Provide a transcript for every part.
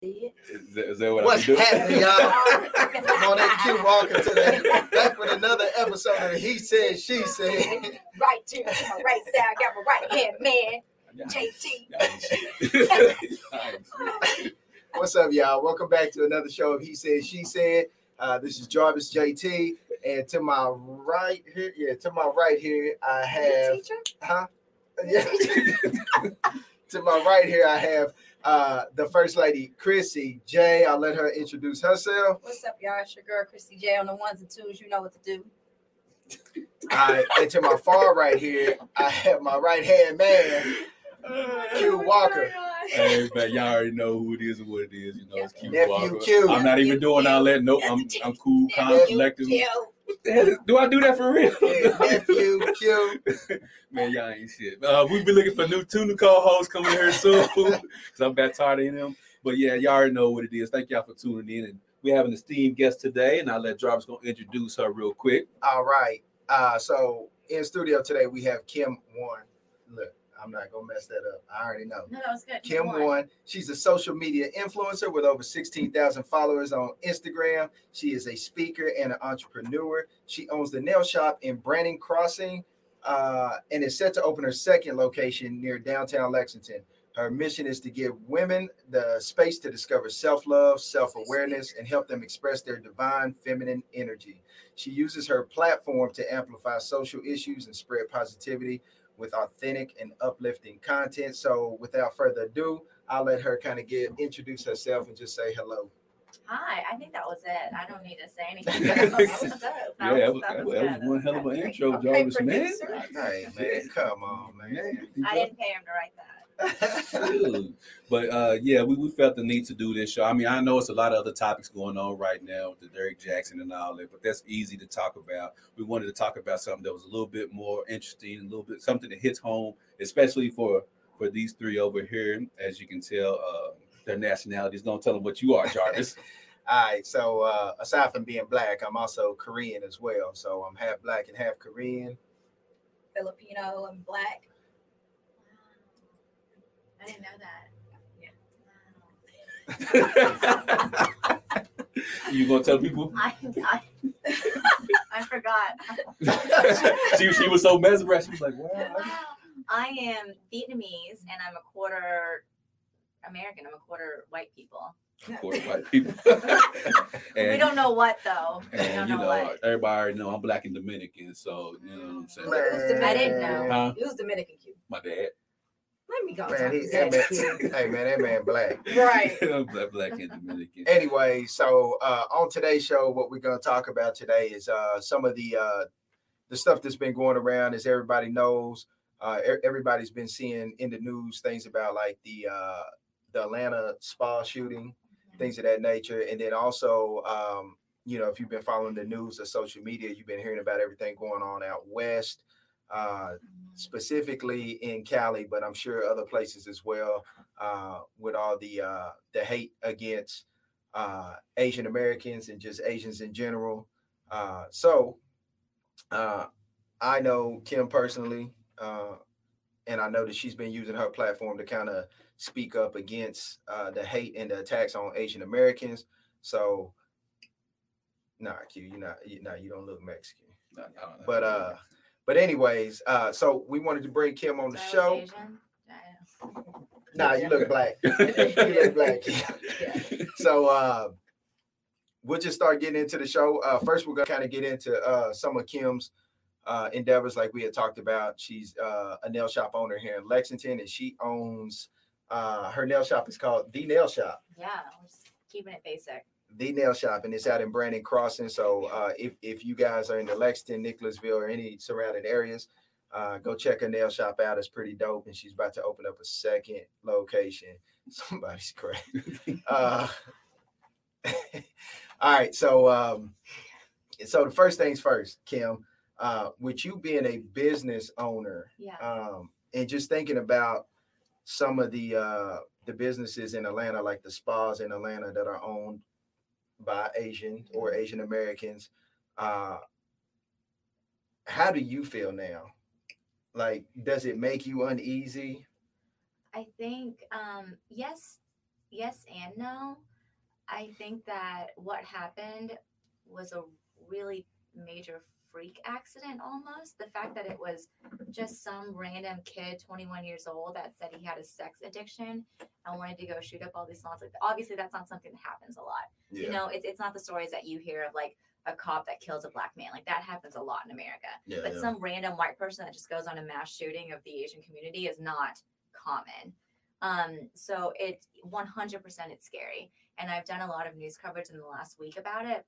See Is that, is that what What's I do? happening, y'all? it? Come on, that Q Walker today. Back with another episode of He Said, She Said. right to my right side, I got my right hand man, JT. y'all ain't shit. Y'all ain't shit. What's up, y'all? Welcome back to another show of He Said, She Said. Uh, this is Jarvis JT, and to my right here, yeah, to my right here, I have, huh? Yeah. to my right here, I have uh, the First Lady, Chrissy J. I'll let her introduce herself. What's up, y'all? It's your girl Chrissy J on the ones and twos. You know what to do. Uh, and to my far right here, I have my right hand man, Q Walker. Hey, man, y'all already know who it is and what it is. You know, it's Q Nephew Walker. Q. I'm not even doing all that. Nope, I'm, I'm cool, calm, Nephew collective. Q. What the hell is- Do I do that for real? Yeah, nephew Q. Man, y'all ain't shit. Uh, we've been looking for new two new co-hosts coming here soon because I'm back tired of them. But yeah, y'all already know what it is. Thank y'all for tuning in. And we have an esteemed guest today, and I'll let Jarvis go introduce her real quick. All right. Uh, so in studio today we have Kim Huynh. Look, I'm not gonna mess that up. I already know. No, that was good. Kim Huynh. She's a social media influencer with over 16,000 followers on Instagram. She is a speaker and an entrepreneur. She owns the nail shop in Brannon Crossing uh, and is set to open her second location near downtown Lexington. Her mission is to give women the space to discover self love, self awareness, and help them express their divine feminine energy. She uses her platform to amplify social issues and spread positivity with authentic and uplifting content. So, without further ado, I'll let her kind of get introduce herself and just say hello. Hi, I think that was it. I don't need to say anything. That was dope. That yeah, that was, that that was was, one hell of an intro, Okay, Jarvis, man. Hey man, come on, man. I didn't pay him to write that. Dude. But uh, yeah, we, we felt the need to do this show. I mean, I know it's a lot of other topics going on right now with the Derek Jackson and all that, but that's easy to talk about. We wanted to talk about something that was a little bit more interesting, a little bit something that hits home, especially for for these three over here. As you can tell, uh, their nationalities. Don't tell them what you are, Jarvis. All right, so uh, aside from being black, I'm also Korean as well. So I'm half black and half Korean. Filipino and black. I didn't know that. you gonna tell people? I, I, I forgot. she, she was so mesmerized. She was like, "Wow." I am Vietnamese and I'm a quarter American. I'm a quarter white people. Quarter white people. we don't know what though. And you know, know, everybody already know I'm black and Dominican, so you know what I'm saying. Who's Dominican? I didn't know. Huh? Who's Dominican? My dad. Let me go. Man, talk he, to that that man, hey man, that man black. Right. I'm black, black and Dominican. Anyway, so uh, on today's show, what we're going to talk about today is uh, some of the uh, the stuff that's been going around. As everybody knows, uh, everybody's been seeing in the news things about like the uh, the Atlanta spa shooting, things of that nature, and then also, um, you know, if you've been following the news or social media, you've been hearing about everything going on out west. Uh, specifically in Cali, but I'm sure other places as well, uh, with all the uh, the hate against uh, Asian Americans and just Asians in general. Uh, so uh, I know Kim personally, uh, and I know that she's been using her platform to kind of speak up against uh, the hate and the attacks on Asian Americans. So, nah, Q, you not, you, nah, you don't look Mexican. No. But uh, but anyways, uh, so we wanted to bring Kim on the So show. was Asian? Nah, you look black. you look black. so uh we'll just start getting into the show. Uh first we're gonna kind of get into uh some of Kim's uh endeavors like we had talked about. She's uh a nail shop owner here in Lexington and she owns uh her nail shop is called The Nail Shop. Yeah, we're just keeping it basic. The Nail Shop and it's out in Brannon Crossing. So uh if if you guys are in the Lexington, Nicholasville or any surrounding areas, uh, go check her nail shop out. It's pretty dope, and she's about to open up a second location. Somebody's crazy. Uh, all right, so um, so the first things first, Kim. Uh, with you being a business owner, Yeah. um, and just thinking about some of the uh, the businesses in Atlanta, like the spas in Atlanta that are owned by Asian or Asian Americans. Uh, how do you feel now? Like, does it make you uneasy? I think um yes yes and no. I think that what happened was a really major freak accident almost. The fact that it was just some random kid, 21 years old, that said he had a sex addiction and wanted to go shoot up all these salons. Like, obviously, that's not something that happens a lot. Yeah. You know, it's, it's not the stories that you hear of like a cop that kills a black man. Like, that happens a lot in America. yeah, But yeah. some random white person that just goes on a mass shooting of the Asian community is not common. Um, so it's 100% it's scary. And I've done a lot of news coverage in the last week about it.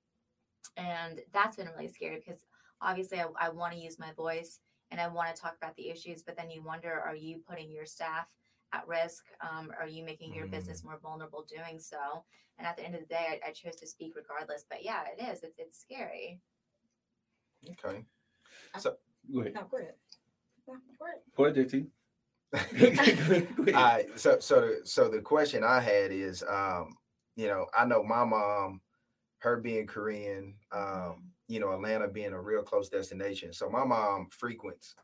And that's been really scary because obviously I, I want to use my voice and I want to talk about the issues, but then you wonder, are you putting your staff at risk? Um, are you making your Mm. business more vulnerable doing so? And at the end of the day, I, I chose to speak regardless. But yeah, it is. It's, it's scary. okay. Go ahead. No, go ahead. No, go ahead. Go ahead, JT. Go. All right. So so so the question I had is, um, you know, I know my mom, her being Korean, um, you know, Atlanta being a real close destination. So my mom frequents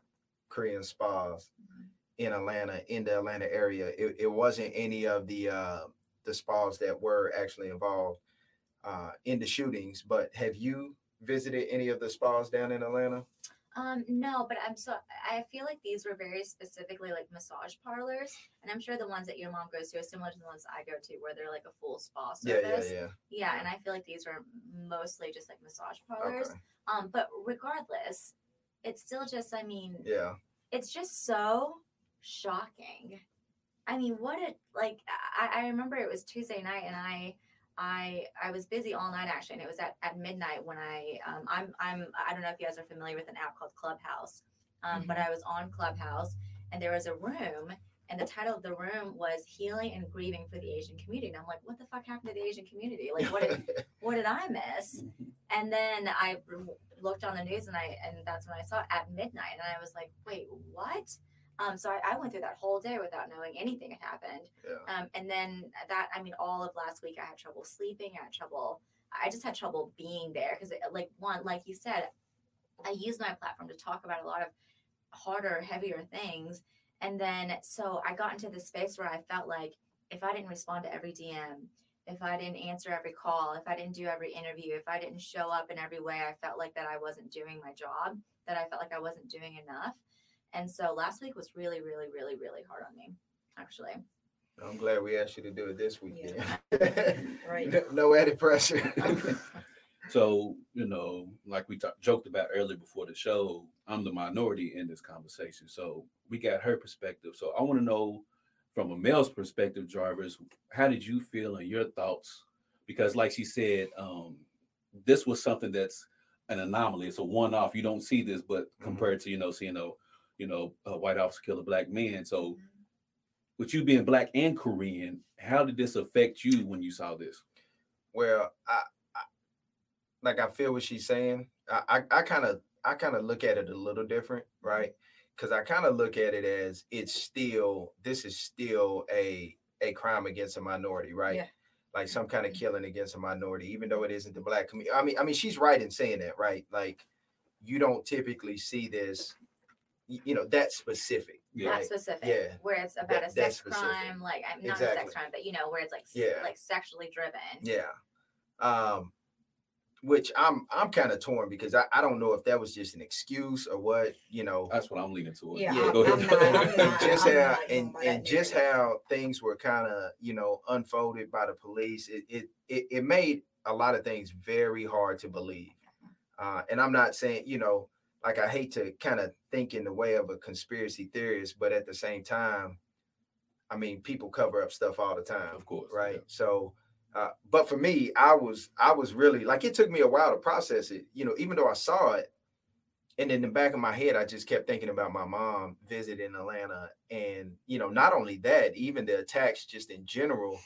Korean spas in Atlanta, in the Atlanta area. It, it wasn't any of the uh the spas that were actually involved uh in the shootings, but have you visited any of the spas down in Atlanta? Um, no, but I'm so I feel like these were very specifically like massage parlors, and I'm sure the ones that your mom goes to are similar to the ones I go to, where they're like a full spa Yeah, service. yeah, yeah. Yeah, and I feel like these were mostly just like massage parlors. Okay. Um, but regardless, it's still just I mean, Yeah. it's just so shocking. I mean, what a like I, I remember it was Tuesday night and I I I was busy all night actually and it was at, at midnight when I um I'm I'm I don't know if you guys are familiar with an app called Clubhouse. Um but I was on Clubhouse and there was a room and the title of the room was healing and grieving for the Asian community. And I'm like, what the fuck happened to the Asian community? Like what did what did I miss? And then i looked on the news and I and that's when I saw it at midnight and I was like, wait, what? Um, so I, I went through that whole day without knowing anything had happened. Yeah. Um, and then that, I mean, all of last week I had trouble sleeping. I had trouble. I just had trouble being there because, like one, like you said, I used my platform to talk about a lot of harder, heavier things. And then so I got into this space where I felt like if I didn't respond to every DM, if I didn't answer every call, if I didn't do every interview, if I didn't show up in every way, I felt like that I wasn't doing my job, that I felt like I wasn't doing enough. And so last week was really, really, really, really hard on me, actually. I'm glad we asked you to do it this week. Yeah. Right. no, no added pressure. So, you know, like we talk, joked about earlier before the show, I'm the minority in this conversation. So we got her perspective. So I want to know from a male's perspective, Jarvis, how did you feel and your thoughts? Because, like she said, um, this was something that's an anomaly. It's a one-off. You don't see this, but Mhm. compared to you know seeing a you know a white officer kill a black man. So, mm-hmm. with you being black and Korean, how did this affect you when you saw this? well, I, I like I feel what she's saying. I I kind of I kind of look at it a little different, right? Because I kind of look at it as it's still this is still a a crime against a minority, right? Yeah. Like some kind of mm-hmm. killing against a minority, even though it isn't the black community. I mean, I mean, she's right in saying that, right? Like you don't typically see this, y- you know, that specific. Yeah. Not specific. Yeah. Where it's about That- a sex crime, like I'm not a sex crime, but you know, where it's like Yeah. like sexually driven. Yeah. Um, which I'm I'm kind of torn because I, I don't know if that was just an excuse or what, you know. That's what I'm leaning towards. Yeah, Yeah, go ahead. not- and not- just I'm how and, and just narrative. how things were kind of you know unfolded by the police it, it it it made a lot of things very hard to believe uh and i'm not saying you know like i hate to kind of think in the way of a conspiracy theorist but at the same time i mean people cover up stuff all the time Of course, right yeah. so uh, but for me i was i was really like it took me a while to process it you know even though i saw it and in the back of my head i just kept thinking about my mom visiting atlanta and you know not only that even the attacks just in general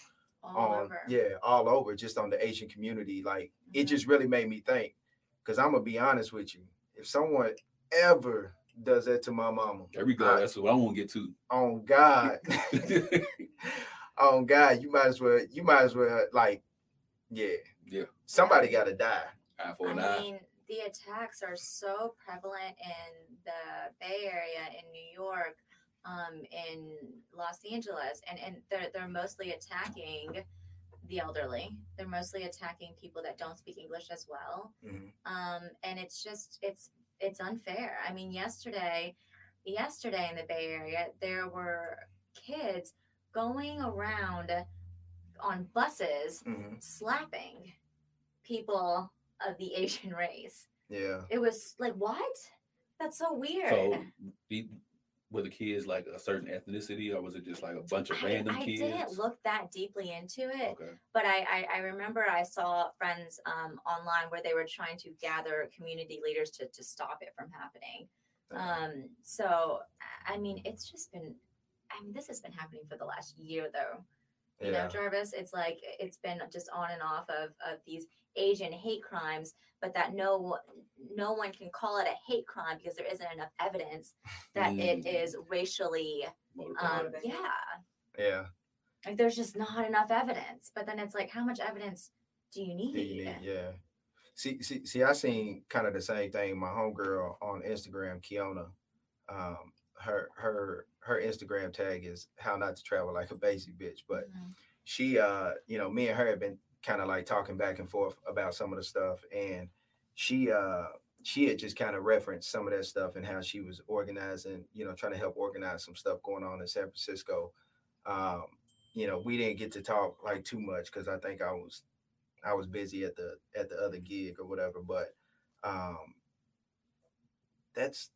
All on over. yeah all over just on the asian community like it Mhm. just really made me think because i'm gonna be honest with you if someone ever does that to my mama There we go. I- That's what I want to get to. on god on god you might as well you might as well like yeah yeah, somebody gotta die eye for I eye. mean, the attacks are so prevalent in the Bay Area in New York, um, in Los Angeles, and and they're they're mostly attacking the elderly. They're mostly attacking people that don't speak English as well. Mhm. Um, and it's just it's it's unfair. I mean, yesterday, yesterday in the Bay Area, there were kids going around on buses Mhm. slapping people of the Asian race. Yeah. It was like, what? That's so weird. So, were the kids like a certain ethnicity, or was it just like a bunch of random I kids? I didn't look that deeply into it, Okay. but I, I, I remember I saw friends um, online where they were trying to gather community leaders to, to stop it from happening. Um, so, I- I mean, it's just been, I mean, this has been happening for the last year though. You yeah. know, Jarvis, it's like it's been just on and off of, of these Asian hate crimes, but that no no one can call it a hate crime because there isn't enough evidence that it Mm. is racially um yeah. yeah. Like there's just not enough evidence. But then it's like how much evidence do you need? Do you need- yeah. See, see, see, I seen kind of the same thing. My homegirl on Instagram, Kiona, um, her her her Instagram tag is how not to travel like a basic bitch. But Mhm. she uh, you know, me and her have been kind of like talking back and forth about some of the stuff. And she uh she had just kind of referenced some of that stuff and how she was organizing, you know, trying to help organize some stuff going on in San Francisco. Um, you know, we didn't get to talk like too much because I think I was I was busy at the at the other gig or whatever, but um that's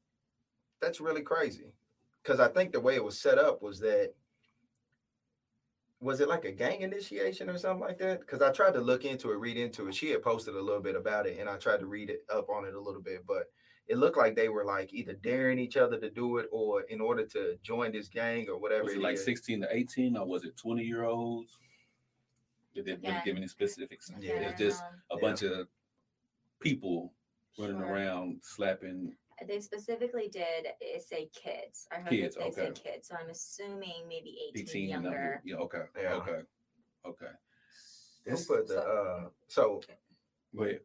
that's really crazy. Cause I think the way it was set up was that was it like a gang initiation or something like that? Because I tried to look into it, read into it. She had posted a little bit about it, and I tried to read it up on it a little bit, but it looked like they were like either daring each other to do it or in order to join this gang or whatever. Was it it like is. 16 to 18, or was it 20 year olds? Did they really Again. give any specifics? Yeah. It's just a Yeah. bunch of people running Sure. around slapping. They specifically did say kids. I heard Kids, they said okay. kids. So I'm assuming maybe 18, 18 and younger. Yeah, okay. Yeah. Okay. Okay. Who put the uh so Go ahead.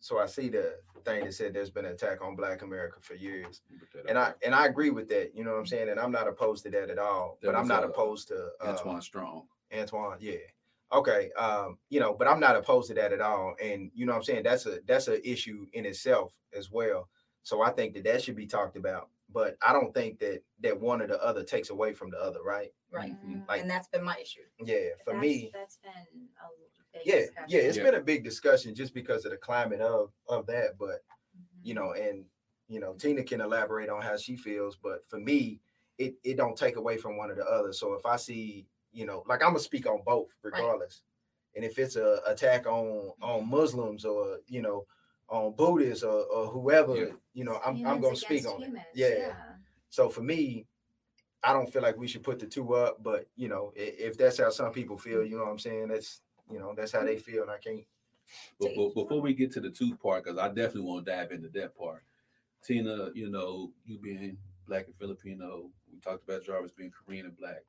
so I see the thing that said there's been an attack on Black America for years, and I and I agree with that. You know what I'm saying? And I'm not opposed to that at all. That but I'm not uh, opposed to uh, Antoine Strong. Antoine, yeah. Okay. Um, you know, but I'm not opposed to that at all. And you know what I'm saying? That's a that's an issue in itself as well. So I think that that should be talked about. But I don't think that that one or the other takes away from the other, right? Right. Mhm. Like- and that's been my issue. Yeah, for That's- me, that's been a big yeah, discussion. yeah, it's Yeah. been a big discussion just because of the climate of of that. But Mhm. you know, and you know, Tina can elaborate on how she feels, but for me, it it don't take away from one or the other. So if I see, you know, like I'm gonna speak on both regardless. And if it's a attack on on Muslims or you know on Buddhists or, or whoever, Yeah. you know, I'm I'm gonna speak against on it. humans, Yeah. So for me, I don't feel like we should put the two up, but you know, i- if that's how some people feel, you know what I'm saying? That's you know, that's how they mm-hmm. feel, and I can't. But, but before we get to the two part, because I definitely want to dive into that part. Tina, you know, you being black and Filipino, we talked about Jarvis being Korean and black.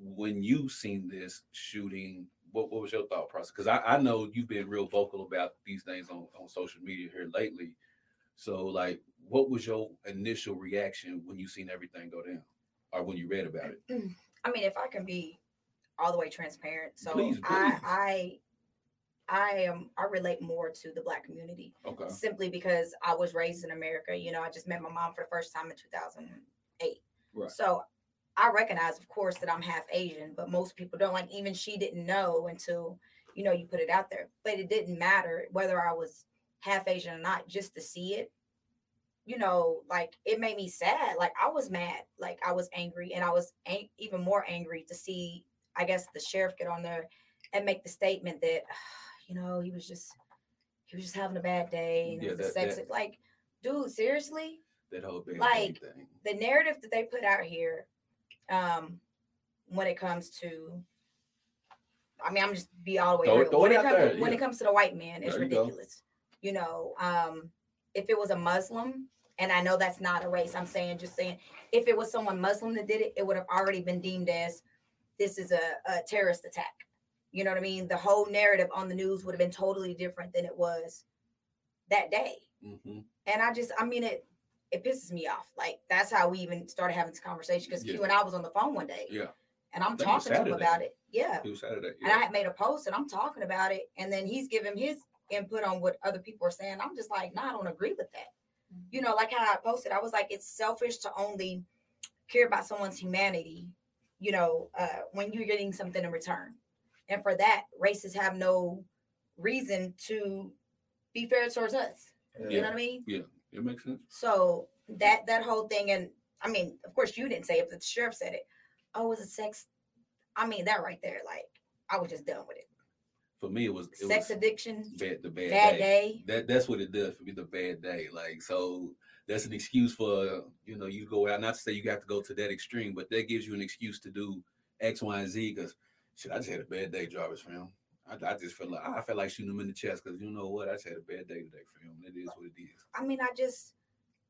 When you seen this shooting, what, what was your thought process? Because I, I know you've been real vocal about these things on, on social media here lately. So, like, what was your initial reaction when you seen everything go down, or when you read about it? I mean, if I can be all the way transparent, so Please, I. I I am I relate more to the black community Okay. simply because I was raised in America. You know, I just met my mom for the first time in 2008. Right. So I recognize, of course, that I'm half Asian, but most people don't. Like even she didn't know until you know you put it out there. But it didn't matter whether I was half Asian or not, just to see it. You know, like it made me sad. Like I was mad, like I was angry, and I was ang- even more angry to see, I guess, the sheriff get on there and make the statement that, ah, you know, he was just he was just having a bad day and Yeah, it was a that- that- like, dude, seriously, That whole big Like, thing. the narrative that they put out here um when it comes to I mean, I'm just be all the way Throw it- real. throw When it it, comes there, when yeah. it comes to the white man, it's There you go. ridiculous. You know, um, if it was a Muslim, and I know that's not a race, I'm saying just saying if it was someone Muslim that did it, it would have already been deemed as this is a, a terrorist attack. You know what I mean? The whole narrative on the news would have been totally different than it was that day hmm and I just I mean it it pisses me off. Like that's how we even started having this conversation because Yeah. Q and I was on the phone one day. Yeah. And I'm I think it was talking to him about it. Yeah. It was Saturday. And I had made a post and I'm talking about it. And then he's giving his input on what other people are saying. I'm just like, nah, I don't agree with that. You know, like how I posted, I was like, it's selfish to only care about someone's humanity, you know, uh, when you're getting something in return. And for that, racists have no reason to be fair towards us. You know what I mean? It makes sense. So that that whole thing, and I mean, of course, you didn't say it, but the sheriff said it. Oh, was it sex? I mean, that right there, like I was just done with it. For me, it was it Sex was addiction, bad, the bad, bad day. day. That that's what it does for me. The bad day. Like so, that's an excuse for you know you go out. Not to say you have to go to that extreme, but that gives you an excuse to do X, Y, and Z. Because shit, I just had a bad day, Jarvis fam. I, I just feel like I felt like shooting him in the chest because you know what? I just had a bad day today, fam. It is what it is. I mean, I just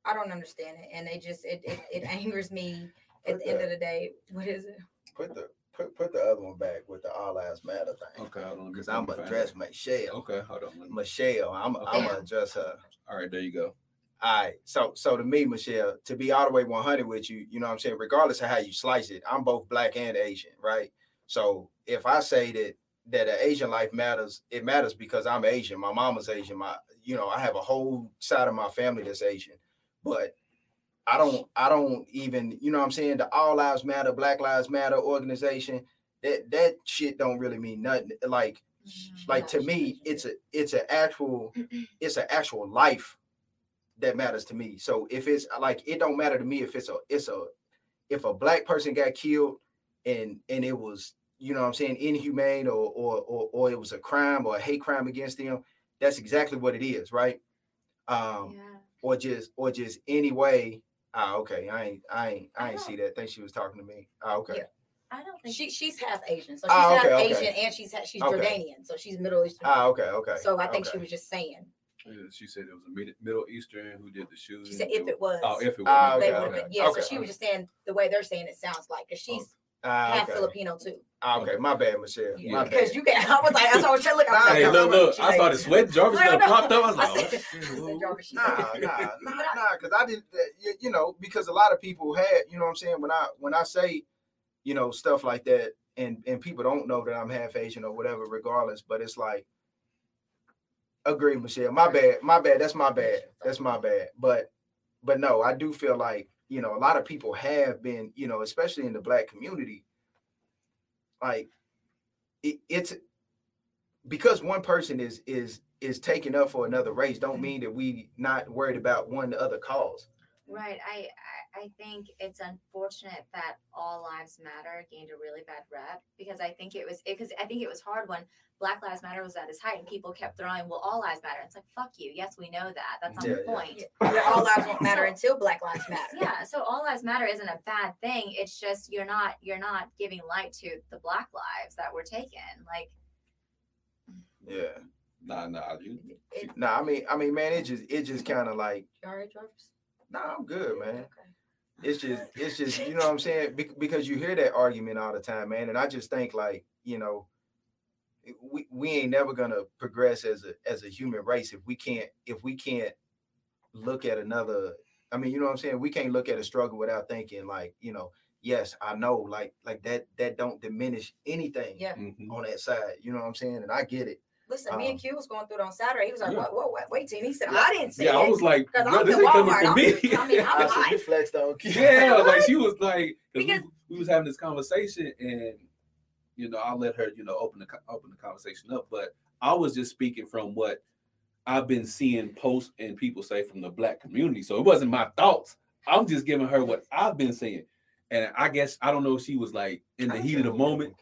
I don't understand it, and it just it it, it angers me. At Put the end of the day, what is it? Put the put put the other one back with the all lives matter thing. Okay, hold on. Because let I'm me gonna address it. Michelle. Okay, hold on. me- Michelle, I'm I'm gonna address her. All right, there you go. All right. So so to me, Michelle, to be all the way 100 with you, you know what I'm saying, regardless of how you slice it, I'm both black and Asian, right? So if I say that that an Asian life matters, it matters because I'm Asian. My mama's Asian. My you know, I have a whole side of my family that's Asian. But I don't I don't even, you know what I'm saying, the All Lives Matter, Black Lives Matter organization, that that shit don't really mean nothing. Like Mhm. like to me, it's a it's an actual it's an actual life that matters to me. So if it's like it don't matter to me if it's a it's a if a black person got killed and and it was you know what I'm saying inhumane or or or, or it was a crime or a hate crime against them, that's exactly what it is, right? Um yeah. or just or just any way. Ah, okay. I ain't I ain't I I ain't don't- see that. think she was talking to me. Ah, okay. Yeah. I don't think She she's half Asian, so she's Ah, half okay, okay. Asian and she's she's Okay. Jordanian, so she's Middle Eastern. Ah, okay, okay. so I think she was just saying. Yeah, She said it was a Middle Eastern who did the shooting. She said if it was, Oh, if it was. Ah, they okay, would have okay, been. Yeah, okay, so she was just saying the way they're saying it sounds like because she's Ah, half okay. Filipino too. Ah, okay. My bad, Michelle. Yeah, My because you can. I was like, that's what I was trying to look. I was Nah, Hey, look, no, no. look! I like- started sweating. Jarvis I done popped up. I was like, oh, said- I said, whoa. Jarvis, Nah, nah, nah, nah. Because I did, that, you, you know, because a lot of people had, you know, what I'm saying when I when I say, you know, stuff like that, and and people don't know that I'm half Asian or whatever, regardless. But it's like, agree, Michelle. My bad, my bad. That's my bad. That's my bad. But but no, I do feel like you know a lot of people have been, you know, especially in the black community, like it, it's because one person is is is taking up for another race don't mm-hmm. mean that we not worried about one the other cause. Right. I, I I think it's unfortunate that all lives matter gained a really bad rep because I think it was because I think it was hard when Black Lives Matter was at its height and people kept throwing, well, all lives matter. It's like fuck you. Yes, we know that. That's not Yeah, the yeah. point. Yeah, all lives won't matter So- until Black Lives Matter. Yeah. So all lives matter isn't a bad thing. It's just you're not you're not giving light to the Black lives that were taken. Like Yeah. Nah, nah. You, It, Nah, I mean, I mean, man, it just it just kind of like, you all right, Jarvis? Nah, I'm good, man. Okay. It's just it's just you know what I'm saying Bec- because you hear that argument all the time, man, and I just think like you know. We, we ain't never gonna progress as a as a human race if we can't if we can't look at another I mean, you know what I'm saying? We can't look at a struggle without thinking like, you know, yes, I know, like like that that don't diminish anything Yeah. mhm. on that side. You know what I'm saying? And I get it. Listen, me Um, and Q was going through it on Saturday. He was like, Yeah. "What? What? What? Wait, till." He said, Yeah. "I didn't say Yeah, it." I was like, bro, I'm this in ain't coming Walmart. from I'm- me. I mean, I'm I see flexed on. Q. yeah, like she was like, Because- we, we was having this conversation, and you know, I'll let her, you know, open the open the conversation up. But I was just speaking from what I've been seeing posts and people say from the black community. So it wasn't my thoughts. I'm just giving her what I've been seeing. And I guess I don't know if she was like in the heat of the moment.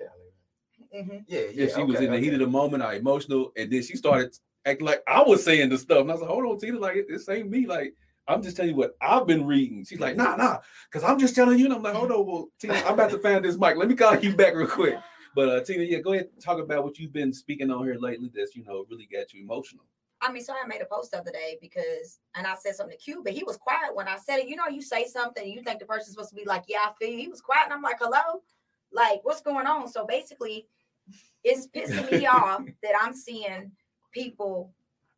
Mhm. Yeah, yeah. If she was okay, in the heat of the moment or emotional, and then she started acting like I was saying the stuff. And I was like, hold on, Tina, like this ain't me. Like, I'm just telling you what I've been reading. She's like, nah, nah, because I'm just telling you. And I'm like, hold on, well, Tina, I'm about to find this mic. Let me call you back real quick. But uh Tina, yeah, go ahead and talk about what you've been speaking on here lately that's you know really got you emotional. I mean, so I made a post the other day because, and I said something to Q, but he was quiet when I said it. You know, you say something, you think the person's supposed to be like, "Yeah, I feel you." He was quiet, and I'm like, "Hello, like, what's going on?" So basically, it's pissing me off that I'm seeing people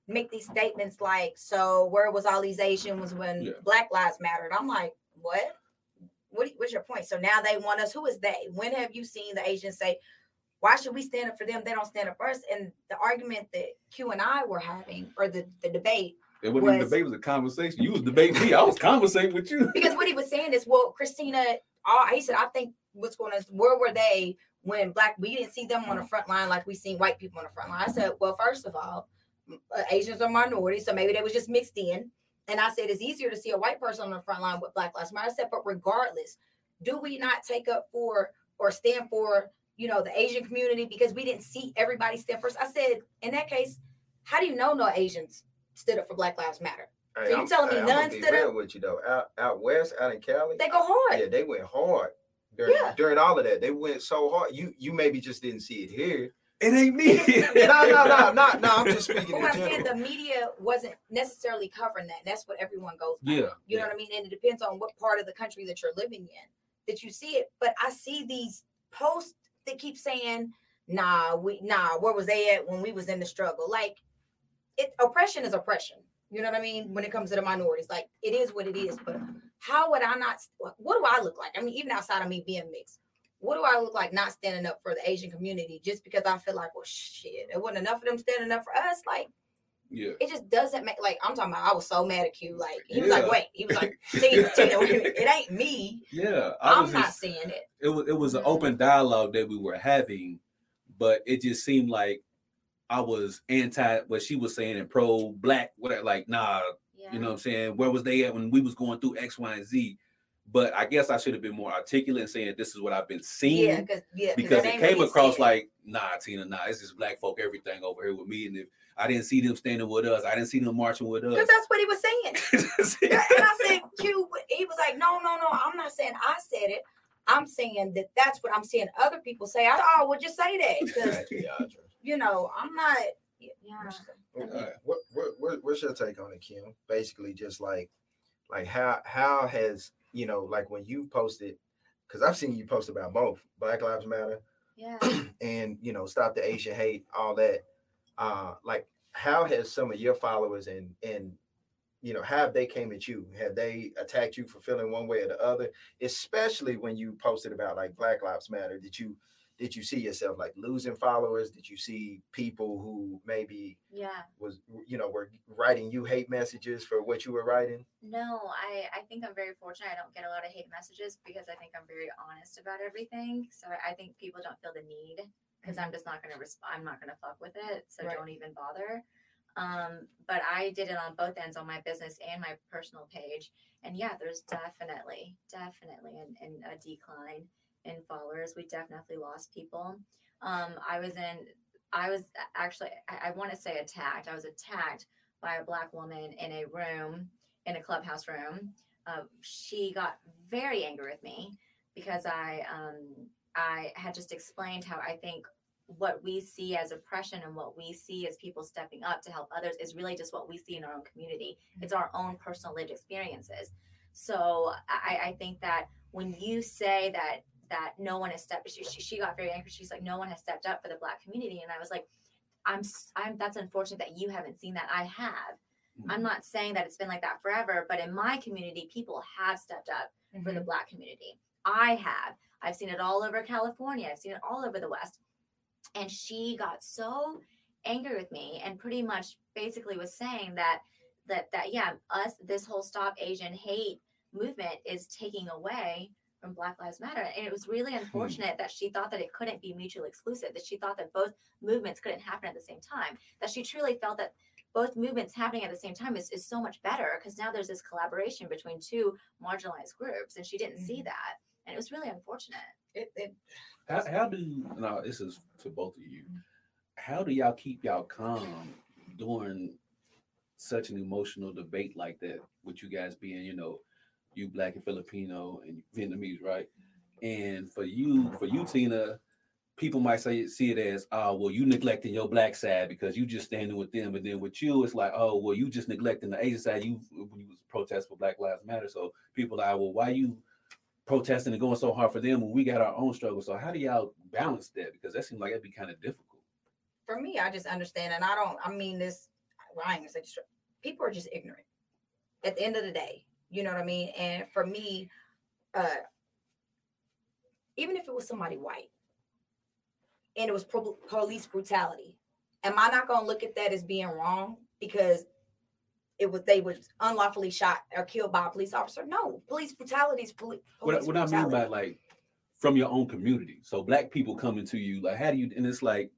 make these statements like, "So where was all these Asians when Yeah. Black Lives Mattered?" I'm like, "What? What? What's your point?" So now they want us. Who is they? When have you seen the Asians say, "Why should we stand up for them? They don't stand up for us." And the argument that Q and I were having, or the the debate, It wasn't even debate, it was a conversation. You was debating me. I was conversating with you. because what he was saying is, well, Christina, all, he said, I think what's going on is where were they when black we didn't see them on the front line like we seen white people on the front line. I said, well, first of all, uh, Asians are minorities, so maybe they was just mixed in. And I said, it's easier to see a white person on the front line with Black Lives Matter. I said, but regardless, do we not take up for or stand for, you know, the Asian community because we didn't see everybody stand first? I said, in that case, how do you know no Asians stood up for Black Lives Matter? Hey, So you telling me hey, I'm none be stood real up? with you though. Out out west, out in Cali, They go hard. yeah, they went hard during Yeah. during all of that. They went so hard. You you maybe just didn't see it here. It ain't me. no, no, no, no, no. I'm just speaking But in what I'm saying, general. the media wasn't necessarily covering that. That's what everyone goes. by. Yeah. You know what I mean? And it depends on what part of the country that you're living in that you see it. But I see these posts that keep saying, nah, we nah, where was they at when we was in the struggle? Like it oppression is oppression. You know what I mean? When it comes to the minorities, like it is what it is. But how would I not what do I look like? I mean, even outside of me being mixed, what do I look like not standing up for the Asian community just because I feel like, well, shit, it wasn't enough of them standing up for us? Like, Yeah. it just doesn't make like I'm talking about. I was so mad at Q. Like he was like, wait, he was like, Tina, Tina, wait it ain't me. Yeah. I I'm was not saying it. it was it was an Mhm. open dialogue that we were having, but it just seemed like I was anti what she was saying and pro black, whatever. Like, nah, Yeah. you know what I'm saying? Where was they at when we was going through X, Y, and Z? But I guess I should have been more articulate and saying this is what I've been seeing. Yeah, because yeah, 'cause because it came across like, nah, Tina, nah, it's just black folk everything over here with me. And if I didn't see them standing with us, I didn't see them marching with us. because that's what he was saying. And I said, Q, he was like, no, no, no, I'm not saying I said it. I'm saying that that's what I'm seeing other people say. I oh, well, just say that because you know I'm not. Yeah. Uh, What, what, what what's your take on it, Kim? Basically, just like like how how has you know like when you posted because I've seen you post about both Black Lives Matter Yeah. and you know stop the Asian hate, all that. Uh, like how has some of your followers and and you know have they came at you? Have they attacked you for feeling one way or the other? Especially when you posted about like Black Lives Matter, did you did you see yourself like losing followers? Did you see people who maybe Yeah. was you know were writing you hate messages for what you were writing? No, I, I think I'm very fortunate. I don't get a lot of hate messages because I think I'm very honest about everything. So I- think people don't feel the need because I'm just not going to respond. I'm not going to fuck with it. So Right. don't even bother. Um, but I did it on both ends on my business and my personal page. And yeah, there's definitely, definitely an, an, a decline in followers. We definitely lost people. Um, I was in, I was actually, I, I want to say attacked. I was attacked by a black woman in a room in a clubhouse room. Uh, she got very angry with me because I um, I had just explained how I think what we see as oppression and what we see as people stepping up to help others is really just what we see in our own community. It's our own personal lived experiences. So I, I think that when you say that that no one has stepped, she, she, she got very angry. She's like, no one has stepped up for the black community, and I was like, I'm I'm that's unfortunate that you haven't seen that. I have. Mm-hmm. I'm not saying that it's been like that forever, but in my community, people have stepped up for the mm-hmm. black community. I have. I've seen it all over California. I've seen it all over the West. And she got so angry with me and pretty much basically was saying that that that yeah, us this whole stop Asian hate movement is taking away from Black Lives Matter. And it was really unfortunate that she thought that it couldn't be mutually exclusive, that she thought that both movements couldn't happen at the same time, that she truly felt that both movements happening at the same time is, is so much better because now there's this collaboration between two marginalized groups and she didn't see Mhm. that and it was really unfortunate It, it, How, how do no? This is to both of you. How do y'all keep y'all calm during such an emotional debate like that? With you guys being, you know, you black and Filipino and Vietnamese, right? And for you, for you, Tina, people might say see it as, oh, well, you neglecting your black side because you just standing with them, and then with you, it's like, oh, well, you just neglecting the Asian side. You when you was protest for Black Lives Matter, so people are, like, well, why you protesting and going so hard for them when we got our own struggle. So how do y'all balance that? Because that seems like it'd be kind of difficult. for me, I just understand, and I don't. I mean this. well, I ain't gonna say people are just ignorant at the end of the day. You know what I mean? And for me, uh, even if it was somebody white and it was pro- police brutality, am I not gonna look at that as being wrong because it was they was unlawfully shot or killed by a police officer? No, police brutality is poli- What, police what I mean by like from your own community. So black people coming to you, like how do you and it's like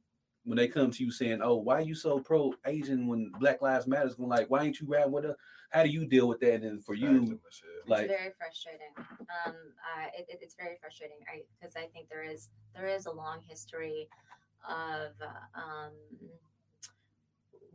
when they come to you saying, "Oh, why are you so pro Asian when Black Lives Matter?" Going like, "Why ain't you riding with us?" How do you deal with that? And for you, like, it's very frustrating. Um, uh, it, it- it's very frustrating. I because I think there is there is a long history of uh, um,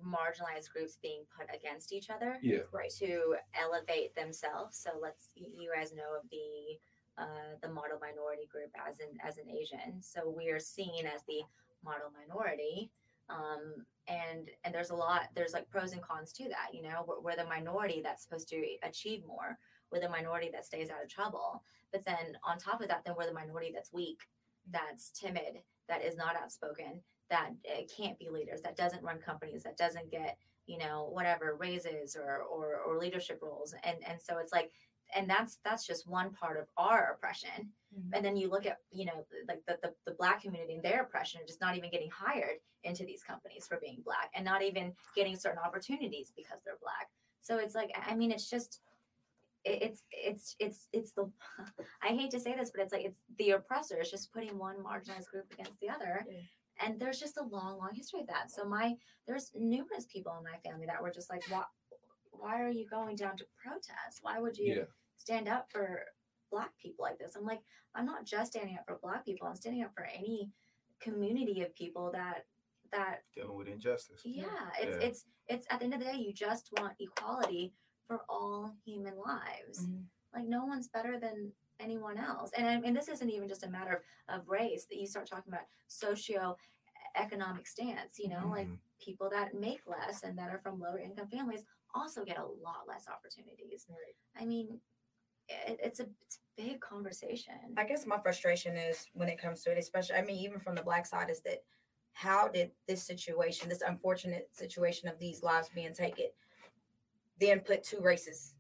marginalized groups being put against each other yeah, right. to elevate themselves. So let's you guys know of the uh, the model minority group as an as an Asian. So we are seen as the model minority. Um, and and there's a lot there's like pros and cons to that you know? We're, we're the minority that's supposed to achieve more. We're the minority that stays out of trouble. But then on top of that then we're the minority that's weak that's timid that is not outspoken that uh, can't be leaders that doesn't run companies that doesn't get you know whatever raises or or, or leadership roles. And and so it's like and that's that's just one part of our oppression. Mhm. and then you look at you know like the, the, the black community and their oppression of just not even getting hired into these companies for being black and not even getting certain opportunities because they're black. So it's like i mean it's just it's it's it's it's the i hate to say this but it's like it's the oppressor is just putting one marginalized group against the other. Yeah. and there's just a long long history of that. So my there's numerous people in my family that were just like why why are you going down to protest? Why would you yeah, stand up for black people like this i'm like i'm not just standing up for black people i'm standing up for any community of people that that dealing with injustice. yeah it's Yeah. it's it's at the end of the day you just want equality for all human lives Mhm. like no one's better than anyone else and I- and this isn't even just a matter of, of race that you start talking about socio economic stance you know like Mhm. people that make less and that are from lower income families also get a lot less opportunities Right. i mean it, it's a it's a big conversation I guess my frustration is when it comes to it, especially, I mean, even from the black side, is that how did this situation, this unfortunate situation of these lives being taken, then put two races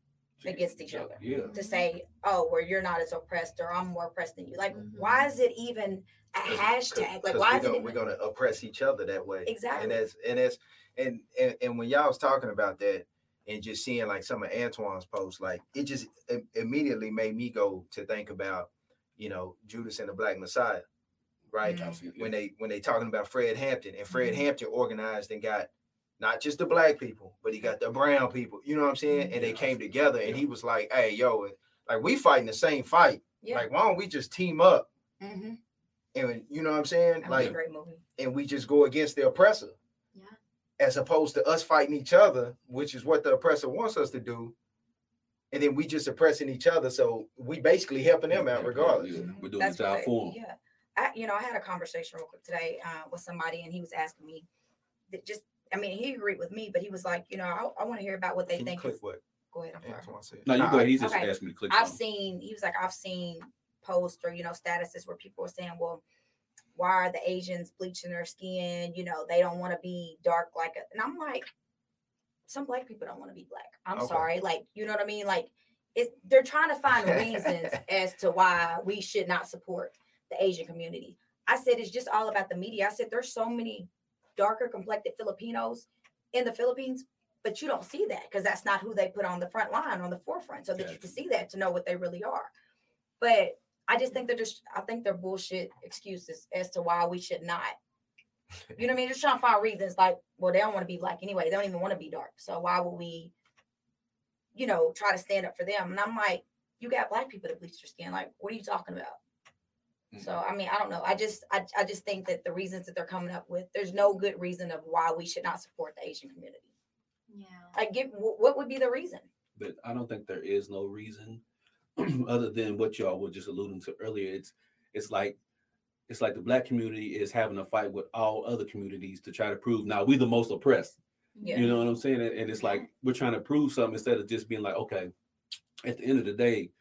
against each other yeah. to say, oh, well, you're not as oppressed or I'm more oppressed than you? Like, Mhm. why is it even a 'Cause- hashtag? Like, 'cause why we're is it we're gonna oppress each other that way? Exactly. And that's and that's and, and and when y'all was talking about that and just seeing like some of Antoine's posts, like it just im- immediately made me go to think about, you know, Judas and the Black Messiah, right? Mhm. When they when they talking about Fred Hampton and Fred Mhm. Hampton organized and got not just the black people, but he got the brown people. You know what I'm saying? And they came together, and he was like, "Hey, yo, like we fighting the same fight. Yeah. Like, why don't we just team up?" mm-hmm. And you know what I'm saying? That Like, a great movie. and we just go against the oppressor. Yeah. As opposed to us fighting each other, which is what the oppressor wants us to do. And then we just oppressing each other. So we basically helping them out regardless. yeah. We're doing That's the job what- for 'em. Yeah. I, you know, I had a conversation real quick today uh, with somebody, and he was asking me that just, I mean, he agreed with me, but he was like, you know, I, I want to hear about what they Can you think. click is- what Go ahead. I'm sorry. No, you go ahead. He's just okay. asking me to click. I've on. seen, he was like, I've seen posts or, you know, statuses where people are saying, well, why are the Asians bleaching their skin? You know, they don't want to be dark like, a, and I'm like, some black people don't want to be black. I'm Okay. sorry. Like, you know what I mean? Like, it's, they're trying to find reasons as to why we should not support the Asian community. I said, it's just all about the media. I said, there's so many darker complected Filipinos in the Philippines, but you don't see that because that's not who they put on the front line, on the forefront, so that you can see that to know what they really are. But I just think they're just, I think they're bullshit excuses as to why we should not. You know what I mean? Just trying to find reasons like, well, they don't want to be black anyway. They don't even want to be dark. So why would we, you know, try to stand up for them? And I'm like, you got black people that bleach their skin. Like, what are you talking about? Mm. So I mean, I don't know. I just I, I just think that the reasons that they're coming up with, there's no good reason of why we should not support the Asian community. yeah Like, give what would be the reason? but I don't think there is no reason other than what y'all were just alluding to earlier. It's it's like it's like the black community is having a fight with all other communities to try to prove now we're the most oppressed. Yeah. You know what I'm saying? And, it's like we're trying to prove something instead of just being like, okay, at the end of the day,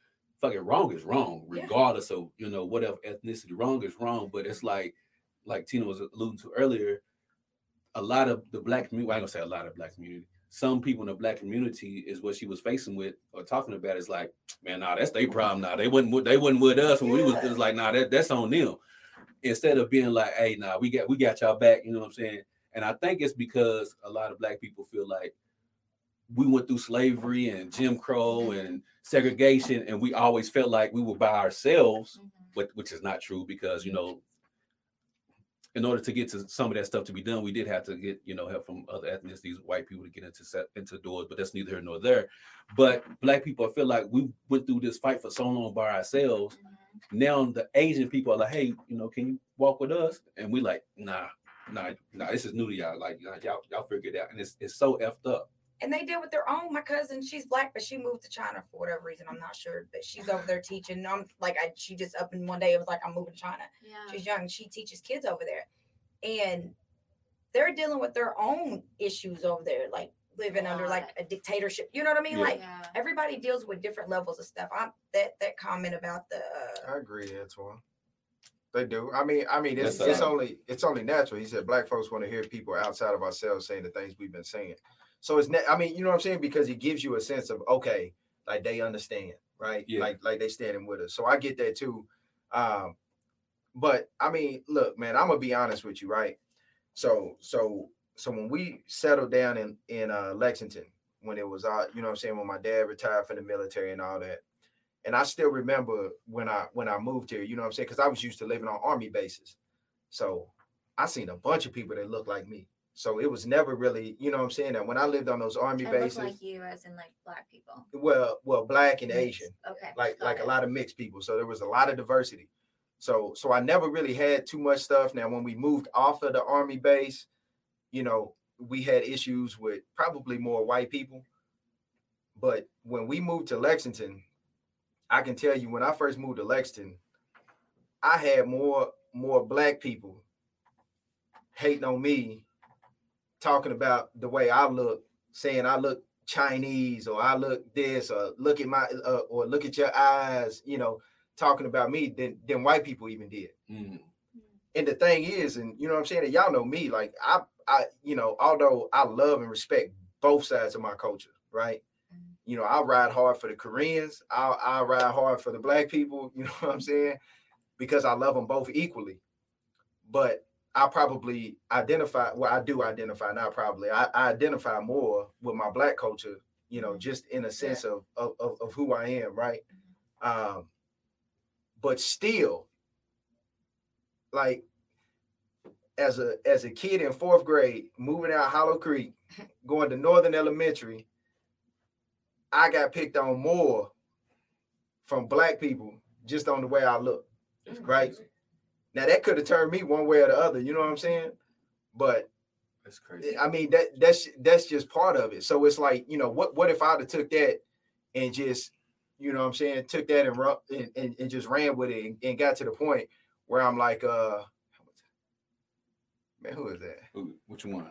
fucking wrong is wrong, Yeah. regardless of you know whatever ethnicity. Wrong is wrong, but it's like like Tina was alluding to earlier. a lot of the black community, well, I ain't gonna say a lot of black community. Some people in the black community is what she was facing with or talking about. Is like, man, nah, that's their problem. Now nah, they wasn't with, they wasn't with us when we was, was like, nah, that, that's on them. Instead of being like, hey, nah, we got we got y'all back. You know what I'm saying? And I think it's because a lot of black people feel like we went through slavery and Jim Crow and segregation, and we always felt like we were by ourselves, Mhm. but which is not true because you know, in order to get to some of that stuff to be done, we did have to get you know help from other ethnicities, white people to get into set into doors. But that's neither here nor there. But black people feel like we went through this fight for so long by ourselves. Now the Asian people are like, hey, you know, can you walk with us? And we like, nah, nah, nah. This is new to y'all. Like y'all, y'all, y'all figure it out, and it's it's so effed up. And they deal with their own. My cousin, she's black, but she moved to China for whatever reason. I'm not sure, but she's over there teaching. I'm like, I, she just up in one day. It was like, I'm moving to China. Yeah. She's young. She teaches kids over there, and they're dealing with their own issues over there, like living under like a dictatorship. You know what I mean? Yeah. Like yeah. everybody deals with different levels of stuff. I'm that that comment about the uh, I agree, Antoine. They do. I mean, I mean, it's, That's, it's only it's only natural. He said black folks want to hear people outside of ourselves saying the things we've been saying. So it's ne- I mean, you know what I'm saying? Because it gives you a sense of okay, like they understand, right? Yeah. Like like they standing with us. So I get that too. Um, but I mean, look, man, I'm gonna be honest with you, right? So so so when we settled down in in uh, Lexington, when it was uh, you know what I'm saying, when my dad retired from the military and all that, and I still remember when I when I moved here, you know what I'm saying, because I was used to living on army bases, so I seen a bunch of people that looked like me. So it was never really, you know what I'm saying, that when I lived on those army It looked bases, like you, as in like black people. well, well, black and. Asian, Okay. like got like a lot of mixed people. So there was a lot of diversity. So so I never really had too much stuff. Now when we moved off of the army base, you know, we had issues with probably more white people. But when we moved to Lexington, I can tell you when I first moved to Lexington, I had more more black people hating on me, talking about the way I look, saying I look Chinese or I look this or look at my uh, or look at your eyes, you know, talking about me than than white people even did. Mm. And the thing is, and you know what I'm saying, and y'all know me, like I I you know, although I love and respect both sides of my culture, right? Mhm. You know, I ride hard for the Koreans, I I ride hard for the black people, you know what I'm saying? Because I love them both equally. But I probably identify, well, I do identify, not probably, I, I identify more with my black culture, you know, just in a sense of, of, of, of who I am, right? Um, but still, like as a as a kid in fourth grade, moving out Hollow Creek, going to Northern Elementary, I got picked on more from black people just on the way I look. Right. crazy. Now that could have turned me one way or the other, you know what I'm saying? But That's crazy. I mean that that's that's just part of it. So it's like, you know, what what if I'd have took that and just, you know what I'm saying, took that and and, and, and just ran with it and, and got to the point where I'm like, uh man, who is that? Who- Which one?